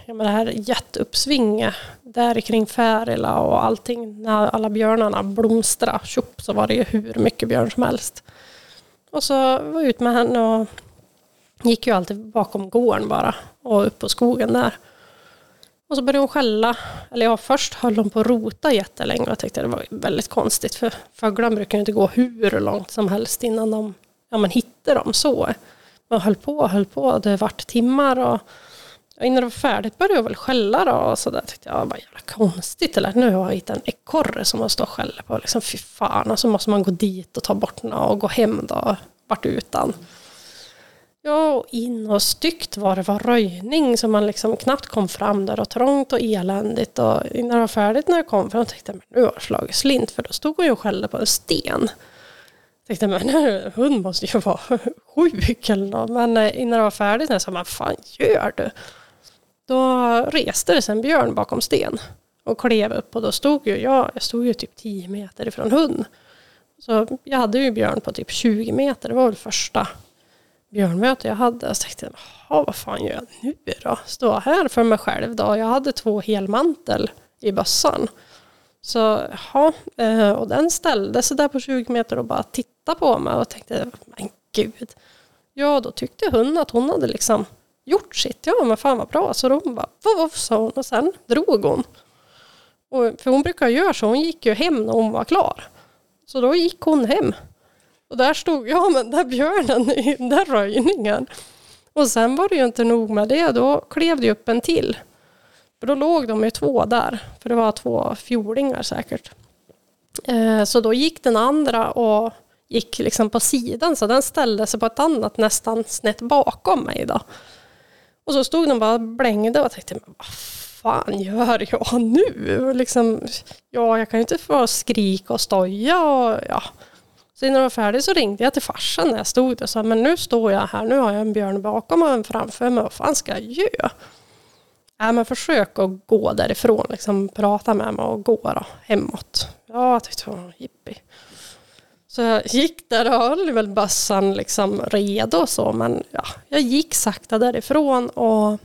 ja, men det här jätteuppsvinget där kring Färila och allting. När alla björnarna blomstrade, tjopp, så var det ju hur mycket björn som helst. Och så var jag ut med henne och gick ju alltid bakom gården bara och upp på skogen där. Och så började hon skälla. Eller ja, först höll hon på att rota jättelänge och jag tyckte det var väldigt konstigt för fåglarna brukar ju inte gå hur långt som helst innan de ja, man hittar dem så. Men höll på och höll på. och Det vart timmar och och innan det var färdigt började jag väl skälla då och så där tyckte jag, vad jävla konstigt. Eller nu har jag hittat en ekorre som man står och skäller på. Liksom, fy fan, och så måste man gå dit och ta bort den och gå hem då, vart utan. Ja, och in och styggt var det var röjning så man liksom knappt kom fram där och trångt och eländigt. Och innan det var färdigt när jag kom fram tänkte jag, men nu har det slagit slint för då stod hon ju och skällde på en sten. Tänkte men hon hund måste ju vara sjuk eller något. Men eh, innan det var färdigt när jag sa, vad fan gör du? Då reste det sig en björn bakom sten och klev upp och då stod ju jag, jag stod ju typ 10 meter ifrån hund. Så jag hade ju björn på typ 20 meter, det var väl första björnmöte jag hade. Jag tänkte "Jaha, vad fan gör jag nu då? Stå här för mig själv då? Jag hade två helmantel i bössan. Så ja, eh, och den ställde sig där på 20 meter och bara tittade på mig och tänkte, men gud. Ja, då tyckte hon att hon hade liksom gjort sitt. Ja, men fan vad bra. Så hon bara, voff, sa hon och sen drog hon. Och, för hon brukar göra så, hon gick ju hem när hon var klar. Så då gick hon hem. Och där stod jag med den där björnen i den där röjningen. Och sen var det ju inte nog med det, då klev det upp en till. För då låg de ju två där, för det var två fjolingar säkert. Eh, så då gick den andra och gick liksom på sidan så den ställde sig på ett annat nästan snett bakom mig då. Och så stod den bara och blängde och tänkte, men vad fan gör jag nu? Liksom, ja, jag kan ju inte få skrika och stoja och ja. Så innan jag var färdig så ringde jag till farsan när jag stod där och sa, men nu står jag här, nu har jag en björn bakom och en framför mig, vad fan ska jag göra? Ja, men försök att gå därifrån, liksom prata med mig och gå då, hemåt. Ja, jag tyckte, oh, jippi. Så jag gick där och höll väl bössan liksom redo och så, men ja, jag gick sakta därifrån och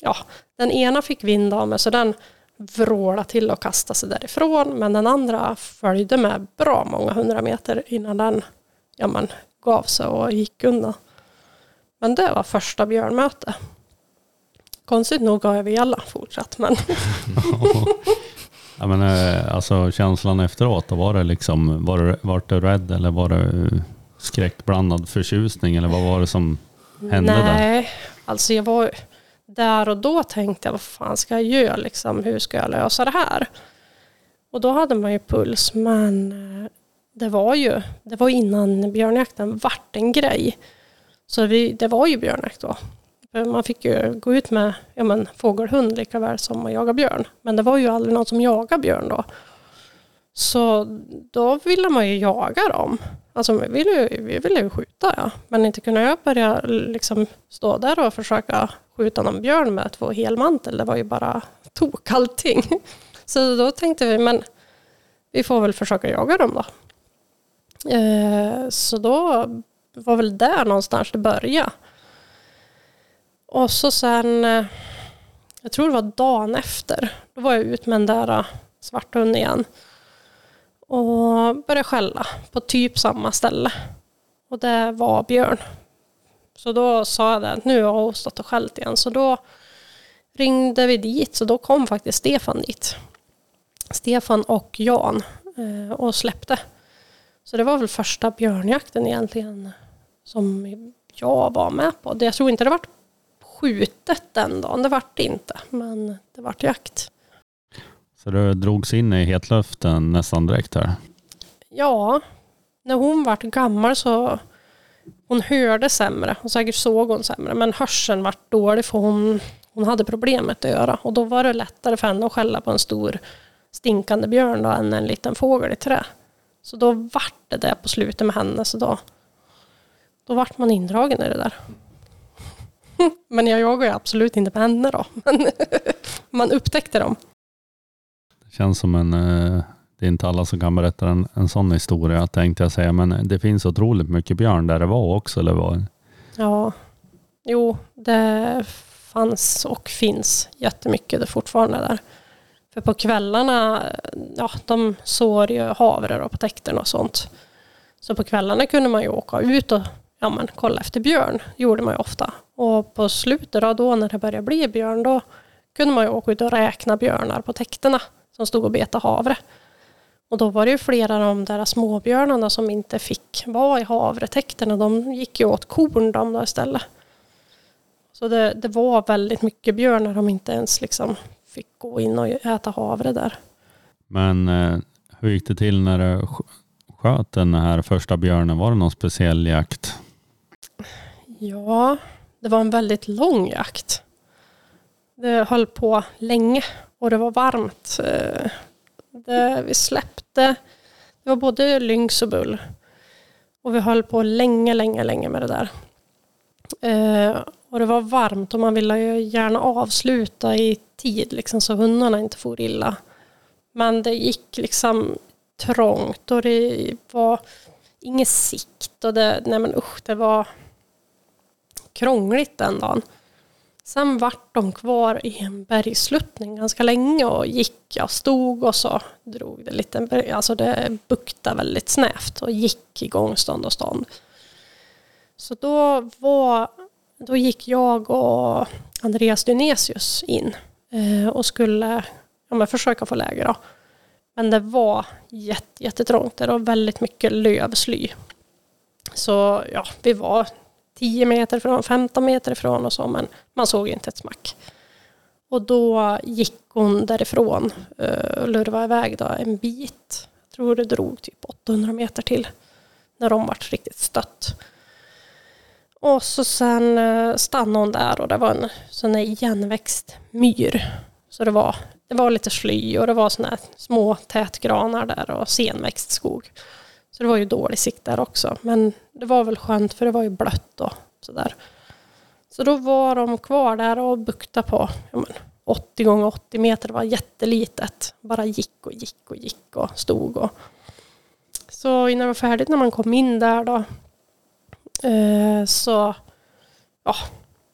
ja, den ena fick vind av mig så den vrålade till och kastade sig därifrån, men den andra följde med bra många hundra meter innan den ja, men, gav sig och gick undan. Men det var första björnmöte. Konstigt nog har vi alla fortsatt, men Ja, men, eh, alltså känslan efteråt, då var det liksom, var du, var du rädd eller var det skräckblandad förtjusning eller vad var det som hände där? Nej, alltså jag var där och då tänkte jag, vad fan ska jag göra liksom, hur ska jag lösa det här? Och då hade man ju puls, men eh, det var ju, det var innan björnjakten vart en grej. Så vi, det var ju björnjakt då. För Man fick ju gå ut med ja, men, fågelhund lika väl som att jaga björn. Men det var ju aldrig någon som jagade björn då. Så då ville man ju jaga dem. Alltså vi ville ju, vi vill ju skjuta ja. Men inte kunde jag börja liksom stå där och försöka skjuta någon björn med två helmantel. Det var ju bara tok allting. Så då tänkte vi, men vi får väl försöka jaga dem då. Eh, så då var väl där någonstans det började. Och så sen, eh, jag tror det var dagen efter, då var jag ut med den där eh, svarthunden igen. Och började skälla på typ samma ställe. Och det var björn. Så då sa jag det, att nu har hon stått och skällt igen. Så då ringde vi dit, så då kom faktiskt Stefan dit. Stefan och Jan eh, och släppte. Så det var väl första björnjakten egentligen som jag var med på. Jag tror inte det vart skjutet den dagen, det vart det inte. Men det vart jakt. Så du drogs in i hetluften nästan direkt här? Ja, när hon vart gammal så hon hörde sämre och säkert såg hon sämre. Men hörseln vart dålig för hon, hon hade problem med ett öra. Och då var det lättare för henne att skälla på en stor stinkande björn då, än en liten fågel i trä. Så då vart det det på slutet med henne. Så då, då vart man indragen i det där. Men jag jagar ju absolut inte med henne då. Men man upptäckte dem. Det känns som en, eh, det är inte alla som kan berätta en, en sån historia tänkte jag säga, men det finns otroligt mycket björn där det var också, eller vad? Ja, jo, det fanns och finns jättemycket det fortfarande där. För på kvällarna, ja, de sår ju havre på täkterna och sånt. Så på kvällarna kunde man ju åka ut och ja, men, kolla efter björn. gjorde man ju ofta. Och på slutet då, då när det började bli björn, då kunde man ju åka ut och räkna björnar på täkterna som stod och betade havre. Och då var det ju flera av de där småbjörnarna som inte fick vara i havretäkterna. De gick ju åt korn de där istället. Så det, det var väldigt mycket björn när de inte ens liksom fick gå in och äta havre där. Men eh, hur gick det till när du sk- sköt den här första björnen? Var det någon speciell jakt? Ja, det var en väldigt lång jakt. Det höll på länge och det var varmt. Eh, det, vi släppte, det var både lynx och bull. Och vi höll på länge, länge, länge med det där. Eh, och det var varmt och man ville ju gärna avsluta i tid liksom, så hundarna inte får illa. Men det gick liksom trångt och det var ingen sikt och det, nej men usch, det var krångligt den dagen. Sen vart de kvar i en bergsluttning ganska länge och gick, jag stod och så drog det lite, alltså det buktade väldigt snävt och gick igång stånd och stånd. Så då, var, då gick jag och Andreas Dynesius in eh, och skulle ja, men försöka få läge då. Men det var jätte, jättetrångt, det var väldigt mycket lövsly. Så ja, vi var 10 meter ifrån, 15 meter ifrån och så, men man såg inte ett smack. Och då gick hon därifrån eh, och lurvade iväg då en bit. Jag tror det drog typ 800 meter till när de vart riktigt stött. Och så sen eh, stannade hon där och det var en sån där igenväxt myr. Så det var, det var lite sly och det var såna här små tätgranar där och senväxt skog. Så det var ju dålig sikt där också. Men det var väl skönt för det var ju blött och sådär. Så då var de kvar där och buktade på ja men, 80 gånger 80 meter. Det var jättelitet. Bara gick och gick och gick och stod. Och. Så innan det var färdigt när man kom in där då eh, så ja,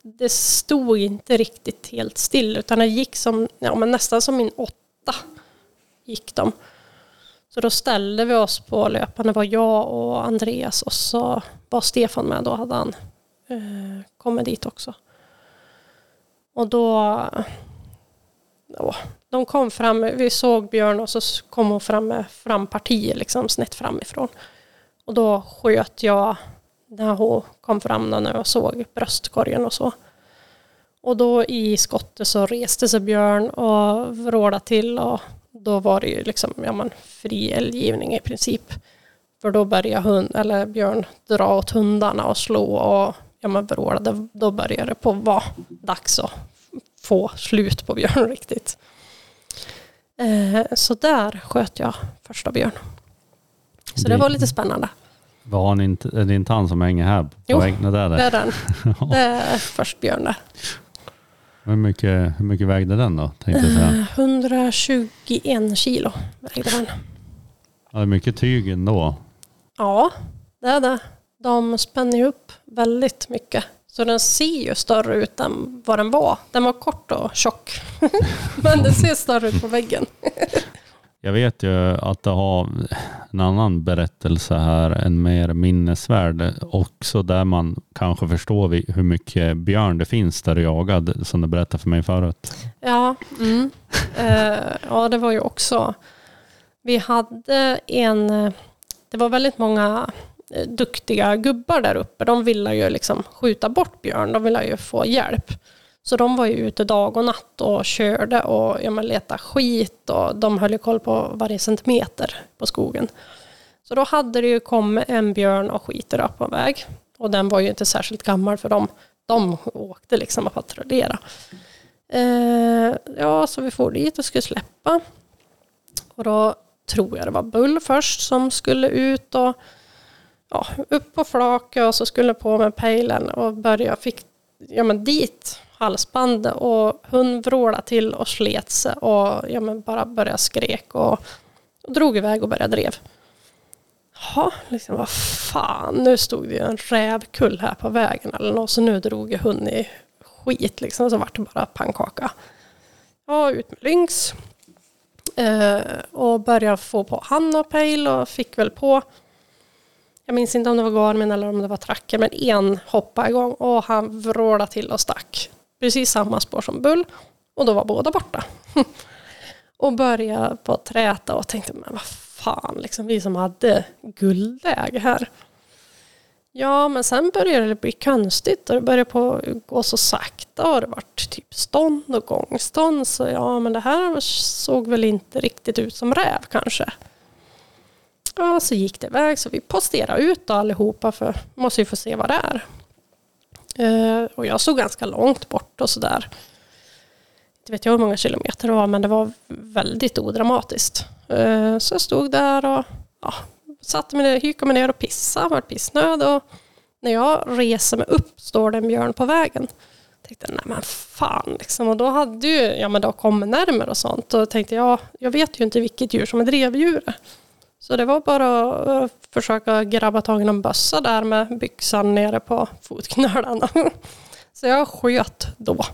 det stod inte riktigt helt still utan det gick som, ja, men nästan som min åtta gick de. Så då ställde vi oss på löpande, var jag och Andreas och så var Stefan med, då hade han eh, kommit dit också. Och då, då, de kom fram, vi såg Björn och så kom hon fram med frampartier liksom snett framifrån. Och då sköt jag när hon kom fram då, när jag såg bröstkorgen och så. Och då i skottet så reste sig Björn och vrålade till och då var det ju liksom ja, man, fri eldgivning i princip. För då började hund, eller Björn dra åt hundarna och slå och ja, man vrålade. Då började det på vara dags att få slut på Björn riktigt. Eh, så där sköt jag första Björn. Så det, Det- var lite spännande. Var han inte, är det inte han som hänger här på Jo, väggen? Det är Det det. är den. Det är först Björn där. Hur, mycket, hur mycket vägde den då? Tänkte jag säga. Eh, 121 kilo vägde den. Ja, det är mycket tyg ändå. Ja, det är det. De spänner ju upp väldigt mycket. Så den ser ju större ut än vad den var. Den var kort och tjock. Men den ser större ut på väggen. Jag vet ju att det har en annan berättelse här, en mer minnesvärd också där man kanske förstår hur mycket björn det finns där jagad som du berättade för mig förut. Ja, mm. uh, ja, det var ju också... Vi hade en... Det var väldigt många eh, duktiga gubbar där uppe. De ville ju liksom skjuta bort björn. De ville ju få hjälp. Så de var ju ute dag och natt och körde och ja, men letade skit och de höll ju koll på varje centimeter på skogen. Så då hade det ju kommit en björn och skiter upp på en väg. Och den var ju inte särskilt gammal för dem. De åkte liksom och patrullerade. Eh, ja, så vi får dit och skulle släppa. Och då tror jag det var Bull först som skulle ut och ja, upp på flaket och så skulle på med pejlen och börja fick ja, men dit halsbandet och hon vrålade till och slet sig och ja, men bara började skrek och, och drog iväg och började drev. Ja, liksom vad fan, nu stod det ju en rävkull här på vägen eller något så nu drog ju hon i skit liksom så vart det bara pannkaka. Ja, ut med lynx. Eh, och började få på Hanna och pejl och fick väl på jag minns inte om det var Garmin eller om det var tracker, men en hoppade igång och han vrålade till och stack. Precis samma spår som Bull och då var båda borta. och började på att träta och tänkte, men vad fan, liksom vi som hade guldläge här. Ja, men sen började det bli konstigt och det började på att gå så sakta och det vart typ stånd och gångstånd. Så ja, men det här såg väl inte riktigt ut som räv kanske. Ja, så gick det iväg så vi posterade ut då allihopa för måste ju få se vad det är. Eh, och jag stod ganska långt bort och sådär. Inte vet jag hur många kilometer det var men det var väldigt odramatiskt. Eh, så jag stod där och ja, satte mig ner, hykade mig ner och pissade, var pissnöd och när jag reser mig upp står det en björn på vägen. Tänkte, nej men fan liksom. Och då hade ju, ja men då kom närmare och sånt. Och tänkte jag, jag vet ju inte vilket djur som är drevdjuret. Så det var bara att försöka grabba tag i någon bössa där med byxan nere på fotknölarna. Så jag sköt då.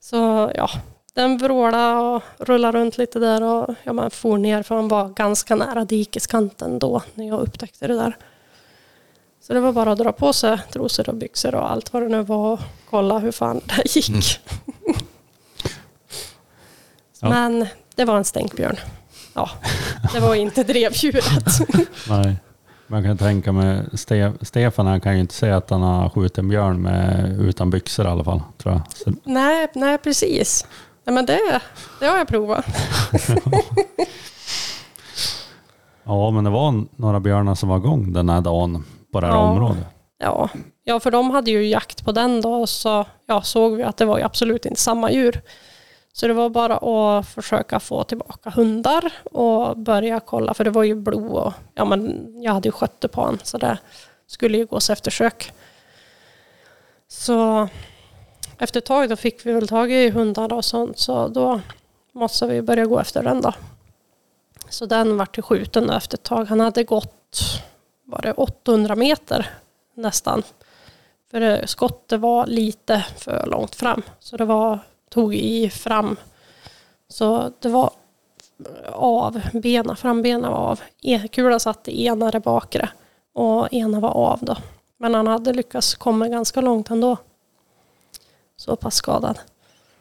Så ja, den vrålade och rullade runt lite där och ja, man for ner för man var ganska nära dikeskanten då när jag upptäckte det där. Så det var bara att dra på sig trosor och byxor och allt vad det nu var och kolla hur fan det gick. Ja. Men det var en stänkbjörn. Ja, det var inte drevdjuret. Nej. Man kan tänka mig, Ste- Stefan han kan ju inte säga att han har skjutit en björn med, utan byxor i alla fall. Tror jag. Så, nej, nej, precis. Nej, men det, det har jag provat. ja, men det var några björnar som var igång den här dagen på det här Ja. området. Ja. ja, för de hade ju jakt på den då så ja, såg vi att det var ju absolut inte samma djur. Så det var bara att försöka få tillbaka hundar och börja kolla, för det var ju blod och ja, men jag hade ju skötte på honom så det skulle ju gås eftersök. Så efter ett tag då fick vi väl tag i hundar och sånt så då måste vi börja gå efter den då. Så den vart ju skjuten efter ett tag. Han hade gått var det 800 meter nästan. För skottet var lite för långt fram. Så det var, tog i fram. Så det var av benen, frambenen var av. Kulan satt i ena det bakre och ena var av då. Men han hade lyckats komma ganska långt ändå. Så pass skadad.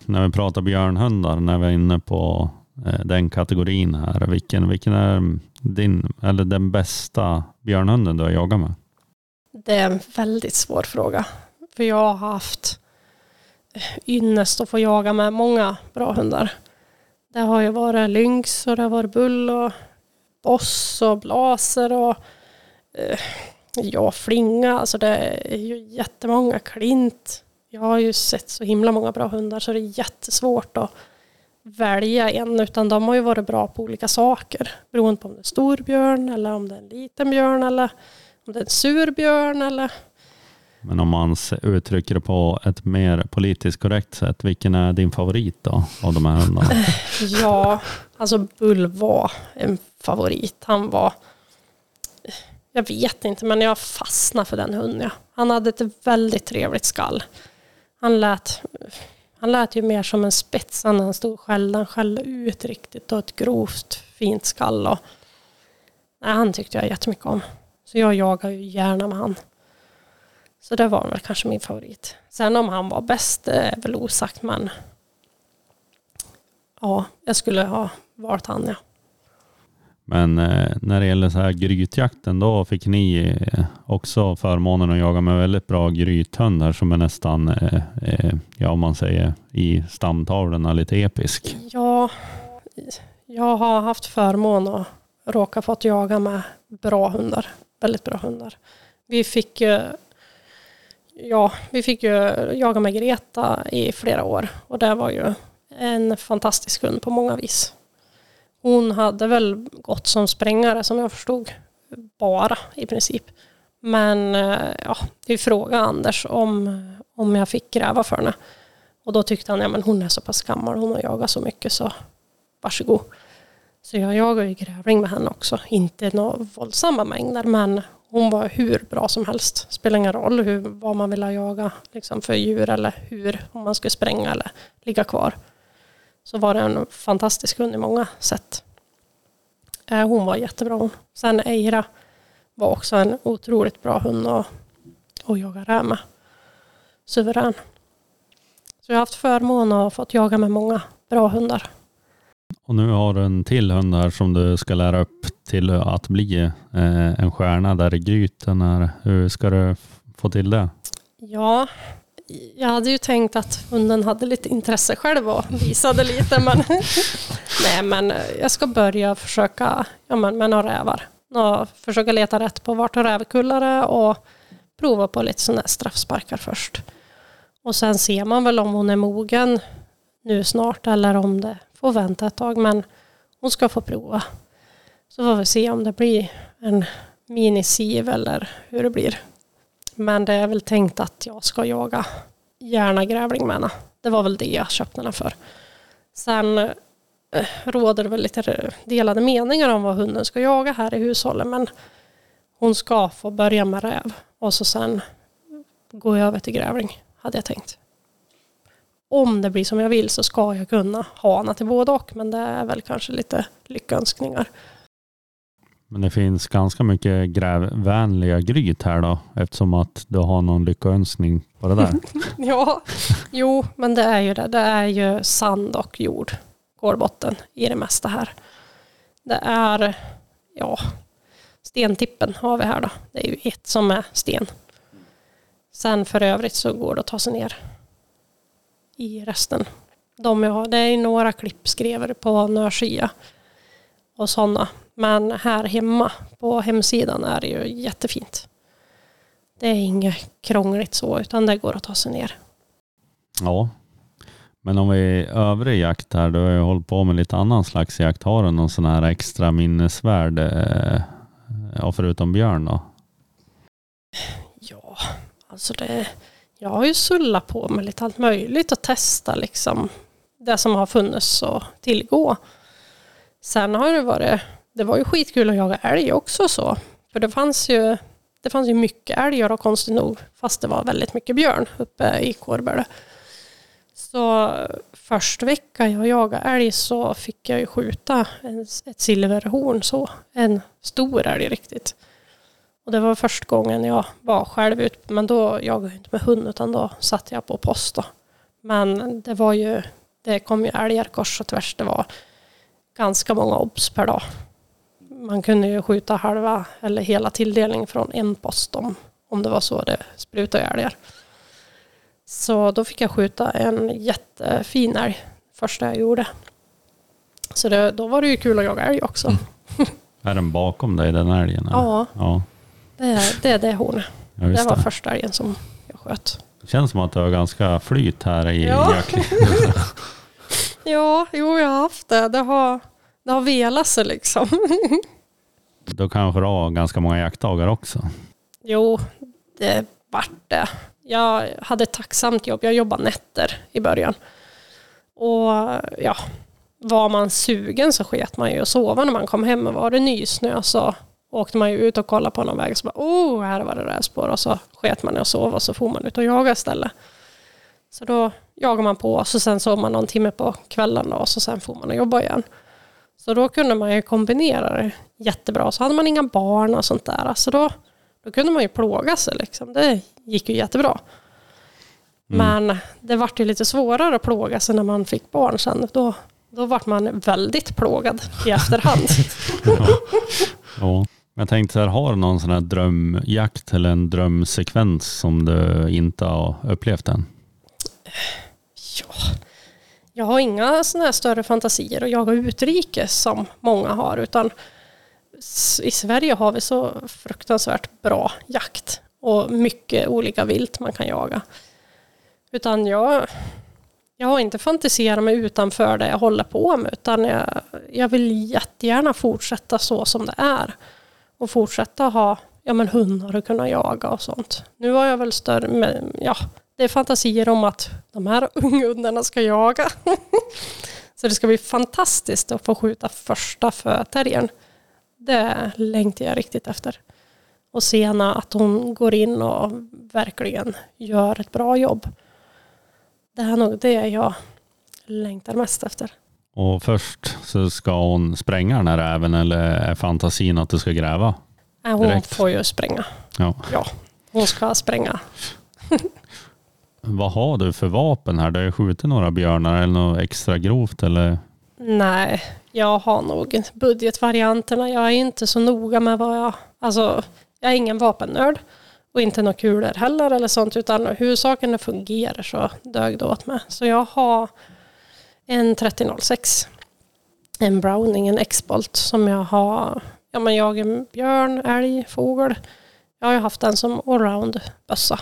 När vi pratar björnhundar, när vi är inne på eh, den kategorin här, vilken, vilken är din, eller den bästa björnhunden du har jagat med? Det är en väldigt svår fråga. För jag har haft ynnest att få jaga med många bra hundar. Det har ju varit lynx och det har varit bull och boss och blaser och eh, ja, flinga. Alltså det är ju jättemånga. Klint. Jag har ju sett så himla många bra hundar så det är jättesvårt att välja en. Utan de har ju varit bra på olika saker. Beroende på om det är stor björn eller om det är en liten björn eller om det är en sur björn eller men om man uttrycker det på ett mer politiskt korrekt sätt, vilken är din favorit då av de här hundarna? Ja, alltså Bull var en favorit. Han var... Jag vet inte, men jag fastnade för den hunden. Ja. Han hade ett väldigt trevligt skall. Han lät, han lät ju mer som en spets när han stod själv. Han skällde ut riktigt och ett grovt fint skall. Och, nej, han tyckte jag jättemycket om. Så jag jagar ju gärna med han. Så det var väl kanske min favorit. Sen om han var bäst är väl osagt, men Ja, jag skulle ha valt han ja. Men eh, när det gäller så här grytjakten, då fick ni eh, också förmånen att jaga med väldigt bra grythundar som är nästan, eh, ja om man säger i stamtavlorna lite episk. Ja, jag har haft förmån att råka fått jaga med bra hundar. Väldigt bra hundar. Vi fick ja, vi fick ju jaga med Greta i flera år och det var ju en fantastisk hund på många vis. Hon hade väl gått som sprängare som jag förstod, bara i princip. Men eh, ja, vi frågade Anders om, om jag fick gräva för henne. Och då tyckte han, ja men hon är så pass gammal, hon har jagat så mycket så varsågod. Så jag jagar ju grävling med henne också. Inte några våldsamma mängder men hon var hur bra som helst. Spelar ingen roll hur, vad man ville jaga liksom för djur eller hur, om man skulle spränga eller ligga kvar. Så var det en fantastisk hund i många sätt. Eh, hon var jättebra hon. Sen Eira var också en otroligt bra hund att, att jaga räv med. Suverän. Så jag har haft förmån att ha fått jaga med många bra hundar. Och nu har du en till hund här som du ska lära upp till att bli eh, en stjärna där i gryten. Här. Hur ska du få till det? Ja, jag hade ju tänkt att hunden hade lite intresse själv och visade lite. Men, nej, men jag ska börja försöka ja, men med några rävar. Och försöka leta rätt på vart rävkullar är och prova på lite sådana straffsparkar först. Och sen ser man väl om hon är mogen nu snart eller om det får vänta ett tag. Men hon ska få prova. Så får vi se om det blir en minisiv eller hur det blir. Men det är väl tänkt att jag ska jaga gärna grävling med henne. Det var väl det jag köpte den för. Sen eh, råder det väl lite delade meningar om vad hunden ska jaga här i hushållet. Men hon ska få börja med räv och så sen gå över till grävling, hade jag tänkt. Om det blir som jag vill så ska jag kunna ha henne till både och. Men det är väl kanske lite lyckönskningar. Men det finns ganska mycket grävvänliga gryt här då, eftersom att du har någon lyckönskning på det där. Ja, jo, men det är ju det. Det är ju sand och jord, gårdbotten, i det mesta här. Det är, ja, stentippen har vi här då. Det är ju ett som är sten. Sen för övrigt så går det att ta sig ner i resten. De jag har, det är några klippskrever på nörskia och sådana. Men här hemma på hemsidan är det ju jättefint. Det är inget krångligt så, utan det går att ta sig ner. Ja. Men om vi är övrig jakt här, du har ju hållit på med lite annan slags jakt. Har du någon sån här extra minnesvärd, eh, ja, förutom björn då? Ja, alltså det, jag har ju sullat på med lite allt möjligt och testat liksom det som har funnits att tillgå. Sen har det varit, det var ju skitkul att jaga älg också så. För det fanns ju, det fanns ju mycket älgar och konstigt nog, fast det var väldigt mycket björn uppe i Kårböle. Så första veckan jag jagade älg så fick jag ju skjuta en, ett silverhorn så. En stor älg riktigt. Och det var första gången jag var själv ut, men då jagade jag inte med hund utan då satt jag på post då. Men det var ju, det kom ju älgar kors och tvärs. Det var ganska många obs per dag. Man kunde ju skjuta halva eller hela tilldelningen från en post om, om det var så det sprutade älgar. Så då fick jag skjuta en jättefin älg första jag gjorde. Så det, då var det ju kul att jaga älg också. Är den bakom dig, den älgen? eller? Ja, ja. Det är det, hornet. ja Det var första älgen som jag sköt. Det känns som att du har ganska flyt här i Ja. jakten. Ja, jo jag har haft det. Det har, det har velat sig liksom. Då kanske du har ganska många jaktdagar också. Jo, det vart det. Jag hade ett tacksamt jobb. Jag jobbade nätter i början. Och ja, var man sugen så sket man ju och sova när man kom hem. Och var det nysnö så åkte man ju ut och kollade på någon väg. Så bara, oh, här var det rävspår. Och så sket man i och sov och så får man ut och jaga istället. Så då jagade man på och så sen sov man någon timme på kvällen då, och så sen får man och jobba igen. Så då kunde man ju kombinera det jättebra. Så hade man inga barn och sånt där. Så då, då kunde man ju plåga sig. Liksom. Det gick ju jättebra. Men det vart ju lite svårare att plåga sig när man fick barn sen. Då, då vart man väldigt plågad i efterhand. Ja. Jag tänkte så här, har du någon sån här drömjakt eller en drömsekvens som du inte har upplevt än? Ja, jag har inga sådana här större fantasier och jaga utrikes som många har. Utan i Sverige har vi så fruktansvärt bra jakt och mycket olika vilt man kan jaga. Utan jag, jag har inte fantiserat mig utanför det jag håller på med. Utan jag, jag vill jättegärna fortsätta så som det är. Och fortsätta ha ja, men hundar och kunna jaga och sånt. Nu har jag väl större, men, ja, det är fantasier om att de här unghundarna ska jaga. så det ska bli fantastiskt att få skjuta första förterriern. Det längtar jag riktigt efter. Och se henne att hon går in och verkligen gör ett bra jobb. Det är nog det jag längtar mest efter. Och först så ska hon spränga den här räven eller är fantasin att du ska gräva? Nej, hon Direkt. får ju spränga. Ja. Ja, hon ska spränga. Vad har du för vapen här? Du har ju skjutit några björnar eller något extra grovt eller? Nej, jag har nog budgetvarianterna. Jag är inte så noga med vad jag... Alltså, jag är ingen vapennörd och inte några kulor heller eller sånt. Utan huvudsaken det fungerar så dög det åt mig. Så jag har en 3006. En Browning, en X-Bolt som jag har... Ja, men jag är björn, älg, fågel. Jag har ju haft den som allround-bössa.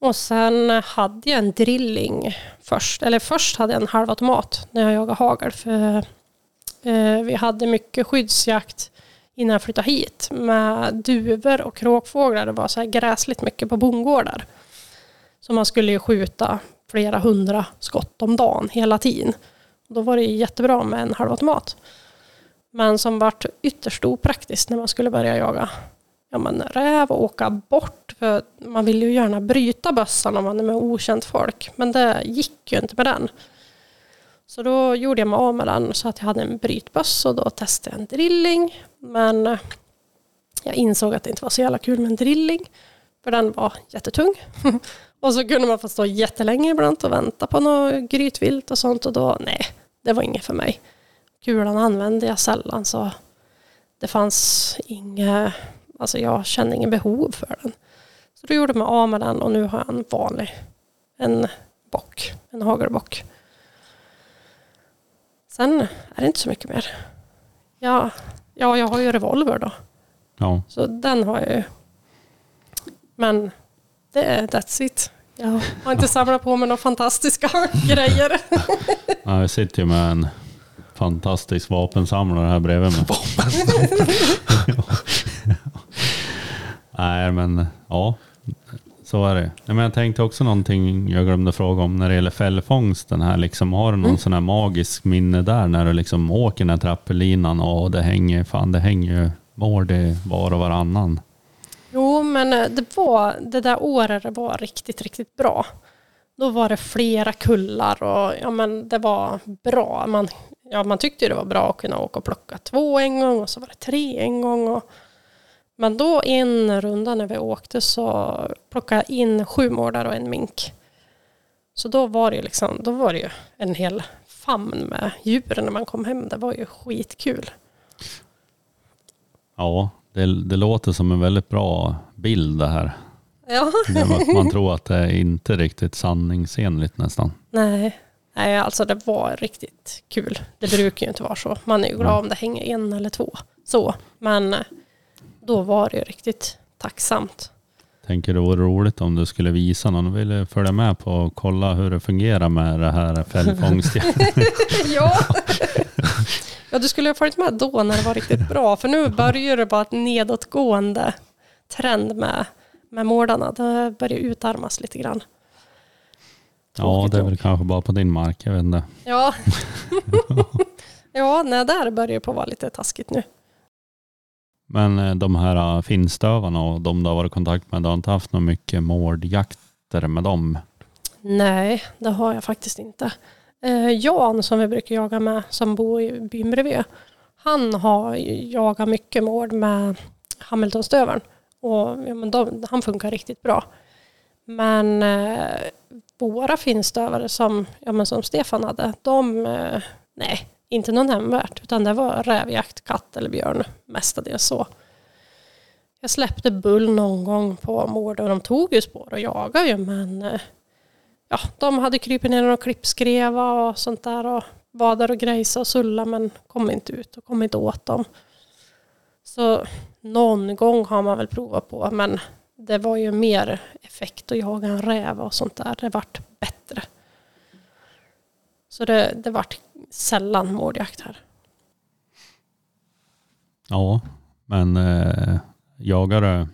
Och sen hade jag en drilling först. Eller först hade jag en halvautomat när jag jagade hagel. För eh, vi hade mycket skyddsjakt innan jag flyttade hit. Med duvor och kråkfåglar. Det var så här gräsligt mycket på bondgårdar. Så man skulle ju skjuta flera hundra skott om dagen hela tiden. Då var det jättebra med en halvautomat. Men som vart ytterst opraktiskt när man skulle börja jaga ja, men räv och åka bort. För man vill ju gärna bryta bössan om man är med okänt folk. Men det gick ju inte med den. Så då gjorde jag mig av med den så att jag hade en brytböss och då testade jag en drilling. Men eh, jag insåg att det inte var så jävla kul med en drilling. För den var jättetung. och så kunde man få stå jättelänge ibland och vänta på något grytvilt och sånt. Och då, nej, det var inget för mig. Kulan använde jag sällan så det fanns inget, alltså jag kände ingen behov för den. Så då gjorde mig av med den och nu har jag en vanlig, en bock, en hagelbock. Sen är det inte så mycket mer. Jag, Ja, jag har ju revolver då. Ja. Så den har jag ju. Men det är that's it. Jag har inte samlat på mig några fantastiska grejer. Ja, Jag sitter ju med en fantastisk vapensamlare här bredvid mig. Nej, men ja, så är det. Nej, Men jag tänkte också någonting jag glömde fråga om när det gäller fällfångsten här. Liksom, har du någon sån här magisk minne där när du liksom åker den här trappelinan och det hänger, fan det hänger ju mård i var och varannan. Jo, men eh, det var det där året det var riktigt, riktigt bra. Då var det flera kullar och ja, men det var bra. Man, ja, man tyckte ju det var bra att kunna åka och plocka två en gång och så var det tre en gång. Och, men då en runda när vi åkte så plockade jag in sju mårdar och en mink. Så då var det ju liksom, då var det ju en hel famn med djur när man kom hem. Det var ju skitkul. Ja, det, det låter som en väldigt bra bild det här. Ja. Det, man, tror att det är inte riktigt sanningsenligt nästan. Nej. Nej, alltså det var riktigt kul. Det brukar ju inte vara så. Man är ju glad om det hänger en eller två. Så. Men eh, då var det ju riktigt tacksamt. Tänker det vore roligt om du skulle visa någon och ville följa med på och kolla hur det fungerar med det här fällfångstjakten. ja. ja, du skulle ha följt med då när det var riktigt bra. För nu börjar det bara ett nedåtgående trend med, med mårdarna. Det börjar utarmas lite grann. ja, det är väl kanske bara på din mark, jag vet inte. Ja. ja, nej, där börjar det på att vara lite taskigt nu. Men eh, de här eh, finstövarna och de du har varit i kontakt med, du har inte haft något mycket mårdjakter med dem? Nej, det har jag faktiskt inte. Eh, Jan som vi brukar jaga med, som bor i byn bredvid, han har jagat mycket mård med Hamiltonstövaren. Och ja, men de, han funkar riktigt bra. Men eh, våra finstövare som, ja, men som Stefan hade, de, eh, nej, inte någon nämnvärt. Utan det var rävjakt, katt eller björn, mestadels så. Jag släppte bull någon gång på mård och de tog ju spår och jagade ju men eh, ja, de hade krypit ner och klippskreva och sånt där och var där och grejsade och sulla men kom inte ut och kom inte åt dem. Så någon gång har man väl provat på men det var ju mer effekt att jaga en räv och sånt där. Det vart bättre. Så det, det vart sällan mårdjakt här. Ja, men eh, jagar du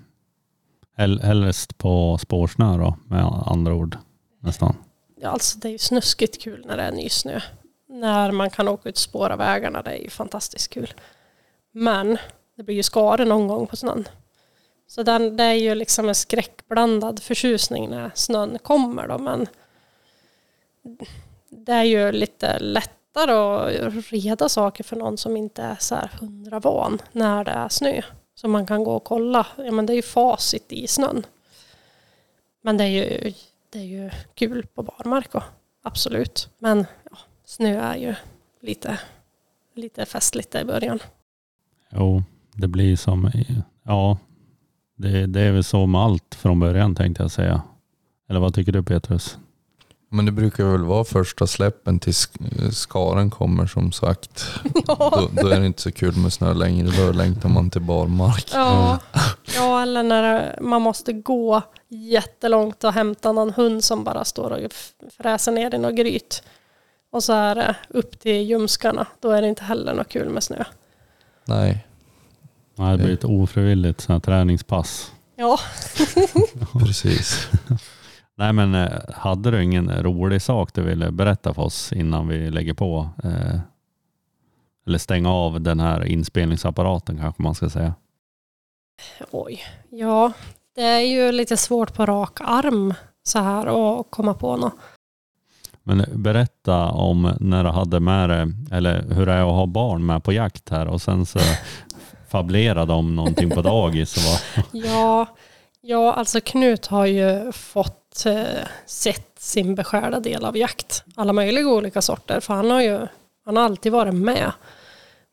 hell, helst på spårsnö då, med andra ord nästan? Ja, alltså det är ju snuskigt kul när det är ny snö. När man kan åka ut spåra vägarna, det är ju fantastiskt kul. Men det blir ju skador någon gång på snön. Så den, det är ju liksom en skräckblandad förtjusning när snön kommer då, men det är ju lite lättare att reda saker för någon som inte är så här hundra van när det är snö. Så man kan gå och kolla. Ja, men det är ju facit i snön. Men det är ju, det är ju kul på barmark och absolut. Men ja, snö är ju lite, lite festligt i början. Jo, det blir som, ja, det, det är väl så med allt från början tänkte jag säga. Eller vad tycker du Petrus? Men det brukar väl vara första släppen tills skaren kommer som sagt. Då, då är det inte så kul med snö längre. Då längtar man till barmark. Ja, ja eller när man måste gå jättelångt och hämta någon hund som bara står och fräser ner i något gryt. Och så är det upp till ljumskarna. Då är det inte heller något kul med snö. Nej, Nej, det blir ett ofrivilligt träningspass. Ja, precis. Nej men eh, hade du ingen rolig sak du ville berätta för oss innan vi lägger på? Eh, eller stänga av den här inspelningsapparaten kanske man ska säga. oj. Ja, det är ju lite svårt på rak arm så här att komma på något. Men berätta om när du hade med dig, eller hur det är att ha barn med på jakt här och sen så fablerade om någonting på dagis. Ja, ja, alltså Knut har ju fått Eh, sett sin beskärda del av jakt. Alla möjliga olika sorter. För han har ju han har alltid varit med.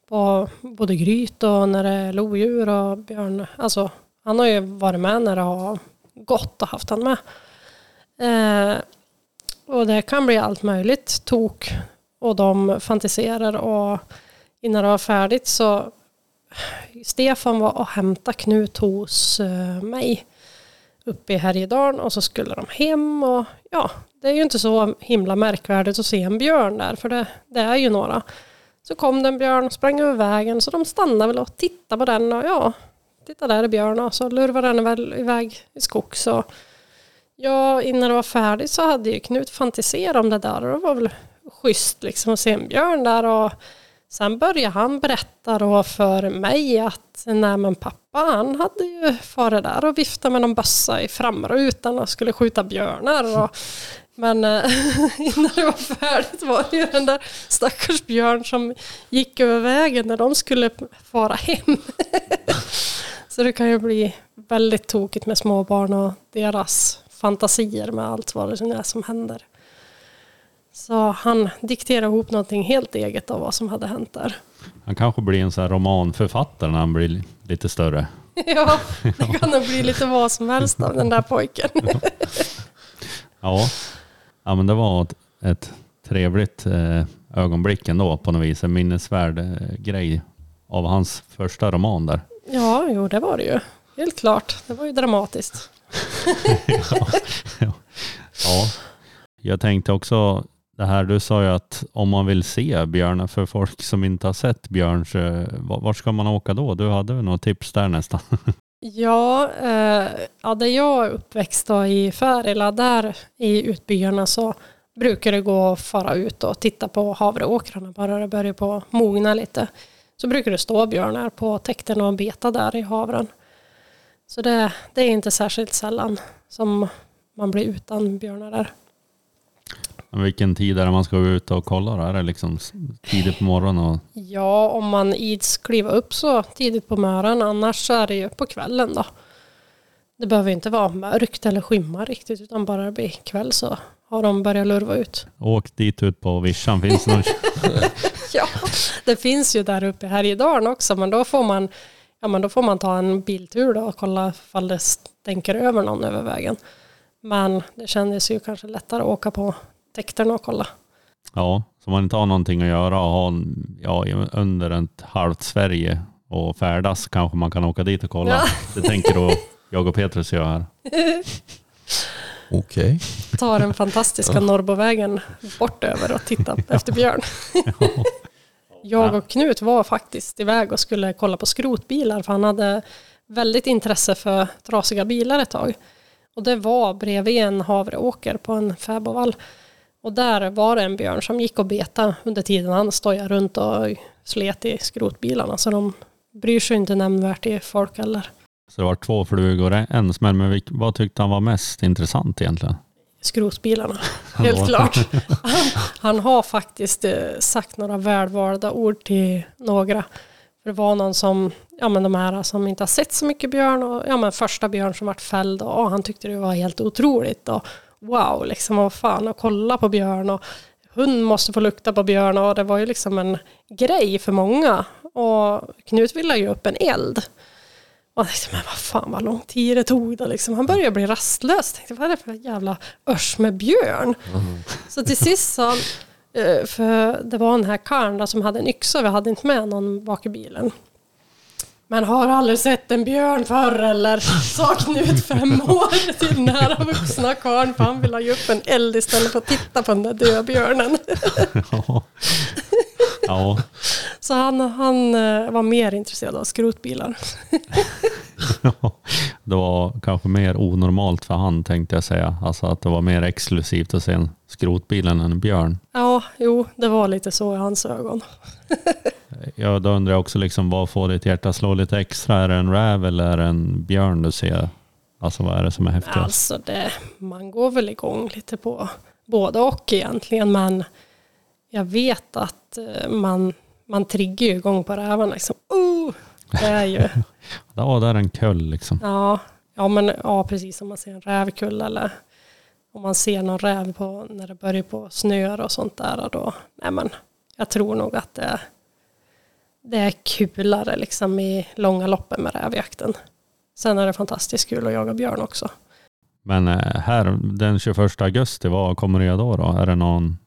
På både gryt och när det är lodjur och björn. Alltså, han har ju varit med när det har gått och haft han med. Eh, och det kan bli allt möjligt tok. Och de fantiserar och innan det var färdigt så Stefan var och hämtade Knut hos eh, mig uppe i Härjedalen och så skulle de hem och ja, det är ju inte så himla märkvärdigt att se en björn där för det, det är ju några. Så kom det en björn och sprang över vägen så de stannade väl och tittade på den och ja, titta där är björn och så lurvade den väl iväg i skog så ja, innan det var färdigt så hade ju Knut fantiserat om det där och det var väl schysst liksom att se en björn där och sen började han berätta då för mig att nej men pappa han hade ju farit där och viftat med någon bössa i framrutan och skulle skjuta björnar och men eh, innan det var färdigt var det ju den där stackars björn som gick över vägen när de skulle fara hem. Så det kan ju bli väldigt tokigt med småbarn och deras fantasier med allt vad det är som händer. Så han dikterade ihop någonting helt eget av vad som hade hänt där. Han kanske blir en sån här romanförfattare när han blir lite större. Ja, det kan nog bli lite vad som helst av den där pojken. Ja, ja men det var ett, ett trevligt eh, ögonblick ändå på något vis. En minnesvärd eh, grej av hans första roman där. Ja, jo det var det ju. Helt klart. Det var ju dramatiskt. Ja, jag tänkte också det här, du sa ju att om man vill se björnen för folk som inte har sett björn, så vart ska man åka då? Du hade väl något tips där nästan? Ja, eh, ja, där jag är uppväxt då, i Färila, där i utbyarna så brukar det gå att fara ut och titta på havreåkrarna bara det börjar på mogna lite. Så brukar det stå björnar på täkten och beta där i havren. Så det, det är inte särskilt sällan som man blir utan björnar där. Vilken tid är det man ska gå ut och kolla då? Är det liksom tidigt på morgonen? Och, Ja, om man ids kliva upp så tidigt på morgonen, annars så är det ju på kvällen då. Det behöver inte vara mörkt eller skymma riktigt, utan bara det blir kväll så har de börjat lurva ut. åk dit ut på vischan, finns det någon Ja, det finns ju där uppe i Härjedalen också, men då får man, ja, men då får man ta en biltur då och kolla ifall det stänker över någon över vägen. Men det kändes ju kanske lättare att åka på täkterna och kolla. Ja, så man inte har någonting att göra och ha en- ja, under ett halvt Sverige och färdas kanske man kan åka dit och kolla. Ja. Det tänker då jag och Petrus gör här. Okej. Ta den fantastiska Norrbovägen bort över och titta efter björn. Jag och Knut var faktiskt iväg och skulle kolla på skrotbilar för han hade väldigt intresse för trasiga bilar ett tag. Och det var bredvid en havreåker på en fäbodvall. Och där var det en björn som gick och betade under tiden han stojade runt och slet i skrotbilarna. Så de bryr sig inte nämnvärt i folk heller. Så det var två flugor, en smäll. Men vad tyckte han var mest intressant egentligen? skrotbilarna. Helt klart. Han, han har faktiskt eh, sagt några välvalda ord till några. För det var någon som, ja men de här som inte har sett så mycket björn och ja men första björn som vart fälld och, han tyckte det var helt otroligt och wow liksom vad fan och kolla på björn och hund måste få lukta på björn och det var ju liksom en grej för många och Knut ville ju upp en eld. Och jag tänkte, men vad fan vad lång tid det tog då liksom. Han började bli rastlös. Jag tänkte, vad är det för jävla örs med björn? Så till sist han, eh, för det var den här karln som hade en yxa, vi hade inte med någon bak i bilen. Men har aldrig sett en björn förr eller? Sa Knut fem år till den här vuxna karln för han vill ha upp en eld istället för att titta på den där döda björnen. Ja ja, Så han, han eh, var mer intresserad av skrotbilar. det var kanske mer onormalt för han tänkte jag säga. Alltså att det var mer exklusivt att se en skrotbil än en björn. Ja, jo, det var lite så i hans ögon. Ja, då undrar jag också liksom, vad får ditt hjärta slå lite extra? Är det en räv eller är det en björn du ser? Alltså vad är det som är häftigast? Alltså det, man går väl igång lite på både och egentligen, men jag vet att eh, man, man triggar ju igång på rävarna. Liksom. Oh, det är ju, Ja, där är en kull liksom. ja, ja, men, ja, precis som man ser en rävkull eller om man ser någon räv på, när det börjar på snöar och sånt där. Då, nej men, jag tror nog att det, det är kulare liksom i långa loppen med rävjakten. Sen är det fantastiskt kul att jaga björn också. Men eh, här den 21 augusti, vad kommer du göra då? då? Är det någon...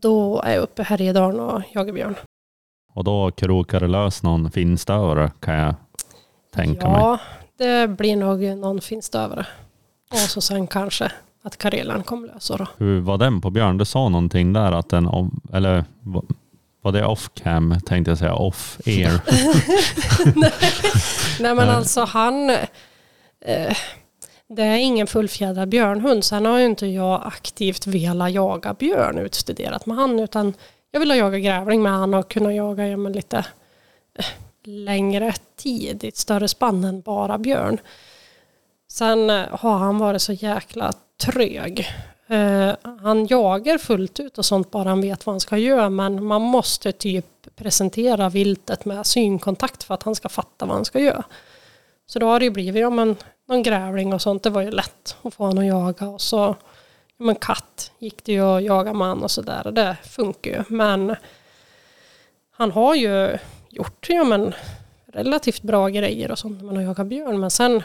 Då är jag uppe i Härjedalen och jagar björn. Och då krokar det lös någon finstövare kan jag tänka mig. Ja, det blir nog någon finstövare. Och så sen kanske att Karelan kommer lösa då. Hur var den på Björn? Du sa någonting där att den, eller va- var det off cam tänkte jag säga, off air? Nej men alltså han... Eh, det är ingen fullfjädrad björnhund. Sen har ju inte jag aktivt velat jaga björn utstuderat med han. Utan jag vill ha jaga grävling med han och kunna jaga ja, men lite eh, längre tid i ett större spann än bara björn. Sen eh, har han varit så jäkla trög. Eh, han jagar fullt ut och sånt bara han vet vad han ska göra. Men man måste typ presentera viltet med synkontakt för att han ska fatta vad han ska göra. Så då har det ju blivit ja, men, någon grävling och sånt. Det var ju lätt att få honom att jaga. Och så men katt gick det ju att jaga man och sådär. Det funkar ju. Men han har ju gjort ja, men, relativt bra grejer och sånt när man har jagat björn. Men sen,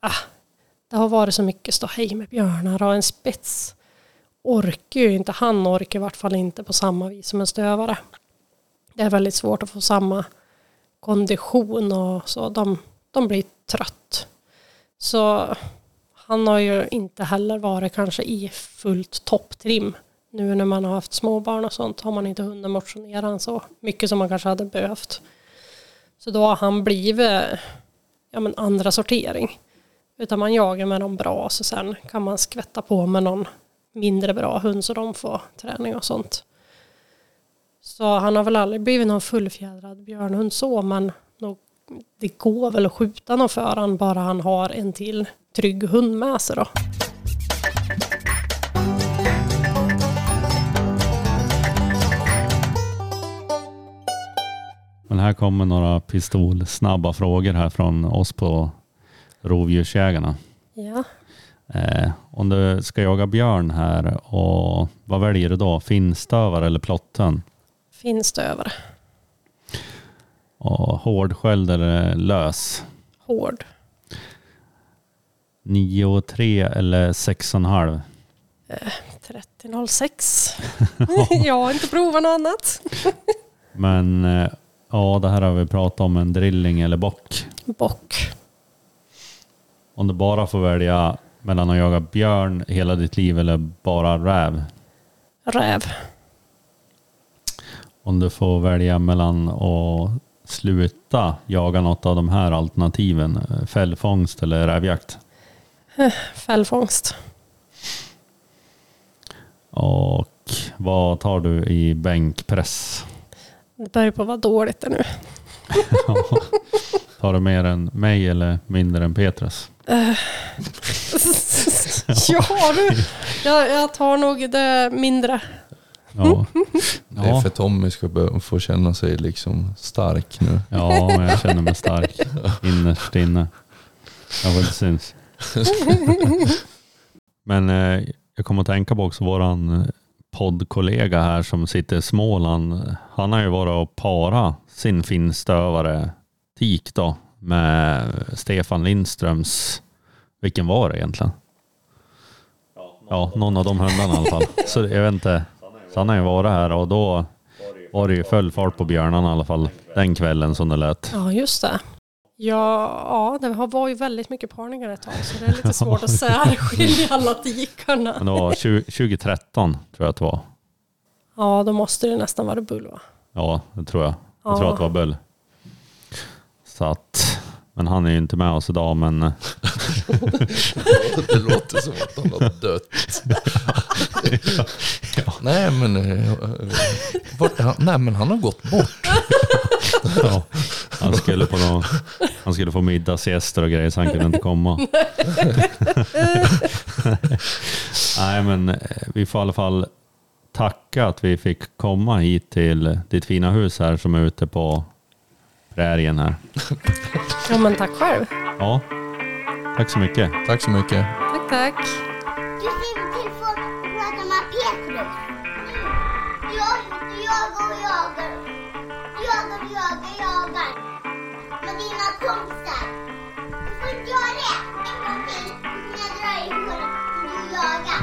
ah, det har varit så mycket ståhej med björnar och en spets orkar ju inte. Han orkar i vart fall inte på samma vis som en stövare. Det är väldigt svårt att få samma kondition och så. De, de blir trött. Så han har ju inte heller varit kanske i fullt topptrim. Nu när man har haft småbarn och sånt har man inte hunnit motionera så mycket som man kanske hade behövt. Så då har han blivit ja, men andra sortering. Utan man jagar med dem bra så sen kan man skvätta på med någon mindre bra hund så de får träning och sånt. Så han har väl aldrig blivit någon fullfjädrad björnhund så men det går väl att skjuta någon för han bara han har en till trygg hund med sig då. Men här kommer några pistolsnabba frågor här från oss på Rovdjursjägarna. Ja, Eh, om du ska jaga björn här, och vad väljer du då? Finstövare eller plotten? över. Och hårdsköljd eller lös? Hård. 9,3 eller 6,5? 3006. Jag har inte provat något annat. Men eh, ja, det här har vi pratat om, en drilling eller bock. Bock. Om du bara får välja mellan att jaga björn hela ditt liv eller bara räv. Räv. Om du får välja mellan att sluta jaga något av de här alternativen, eh, fällfångst eller rävjakt. Fällfångst. Och vad tar du i bänkpress? Det börjar på att vara dåligt det nu. tar du mer än mig eller mindre än Petrus? ja du. Jag, jag tar nog det mindre. Ja, Det är för Tommy ska få känna sig liksom stark nu. ja men jag känner mig stark innerst inne. Jag inte syns. Men eh, jag kommer att tänka på också våran poddkollega här som sitter i Småland. Han har ju varit och para sin finstövare Tik då med Stefan Lindströms, vilken var det egentligen? Ja, någon av de hundarna i alla fall. Så jag vet inte. Så han har ju varit här och då var det ju full fart på björnarna i alla fall den kvällen som det lät. Ja, just det. Ja, ja, det har- var ju väldigt mycket parningar ett tag så det är lite svårt att särskilja alla tikarna. Men det var 20, 2013 tror jag att det var. Ja, då måste det nästan vara bull va? Ja, det tror jag. Jag Ja. tror att det var Bull. Så att, men han är ju inte med oss idag men Det låter som att han har dött. Nej men, eh, vart, är han, nej men han har gått bort. ja, han, skulle på någon, han skulle få middagsgäster och grejer så han kunde inte komma. Nej men eh, vi får i alla fall tacka att vi fick komma hit till ditt fina hus här som är ute på prärien här. Ja, men tack själv. Ja, tack så mycket. Tack så mycket. Tack, tack. Du ser till för att prata med Petrus jagar och jagar. Jagar och jagar. Med dina kompisar. Du får inte göra det en gång till. När jag drar i håret. Du jagar.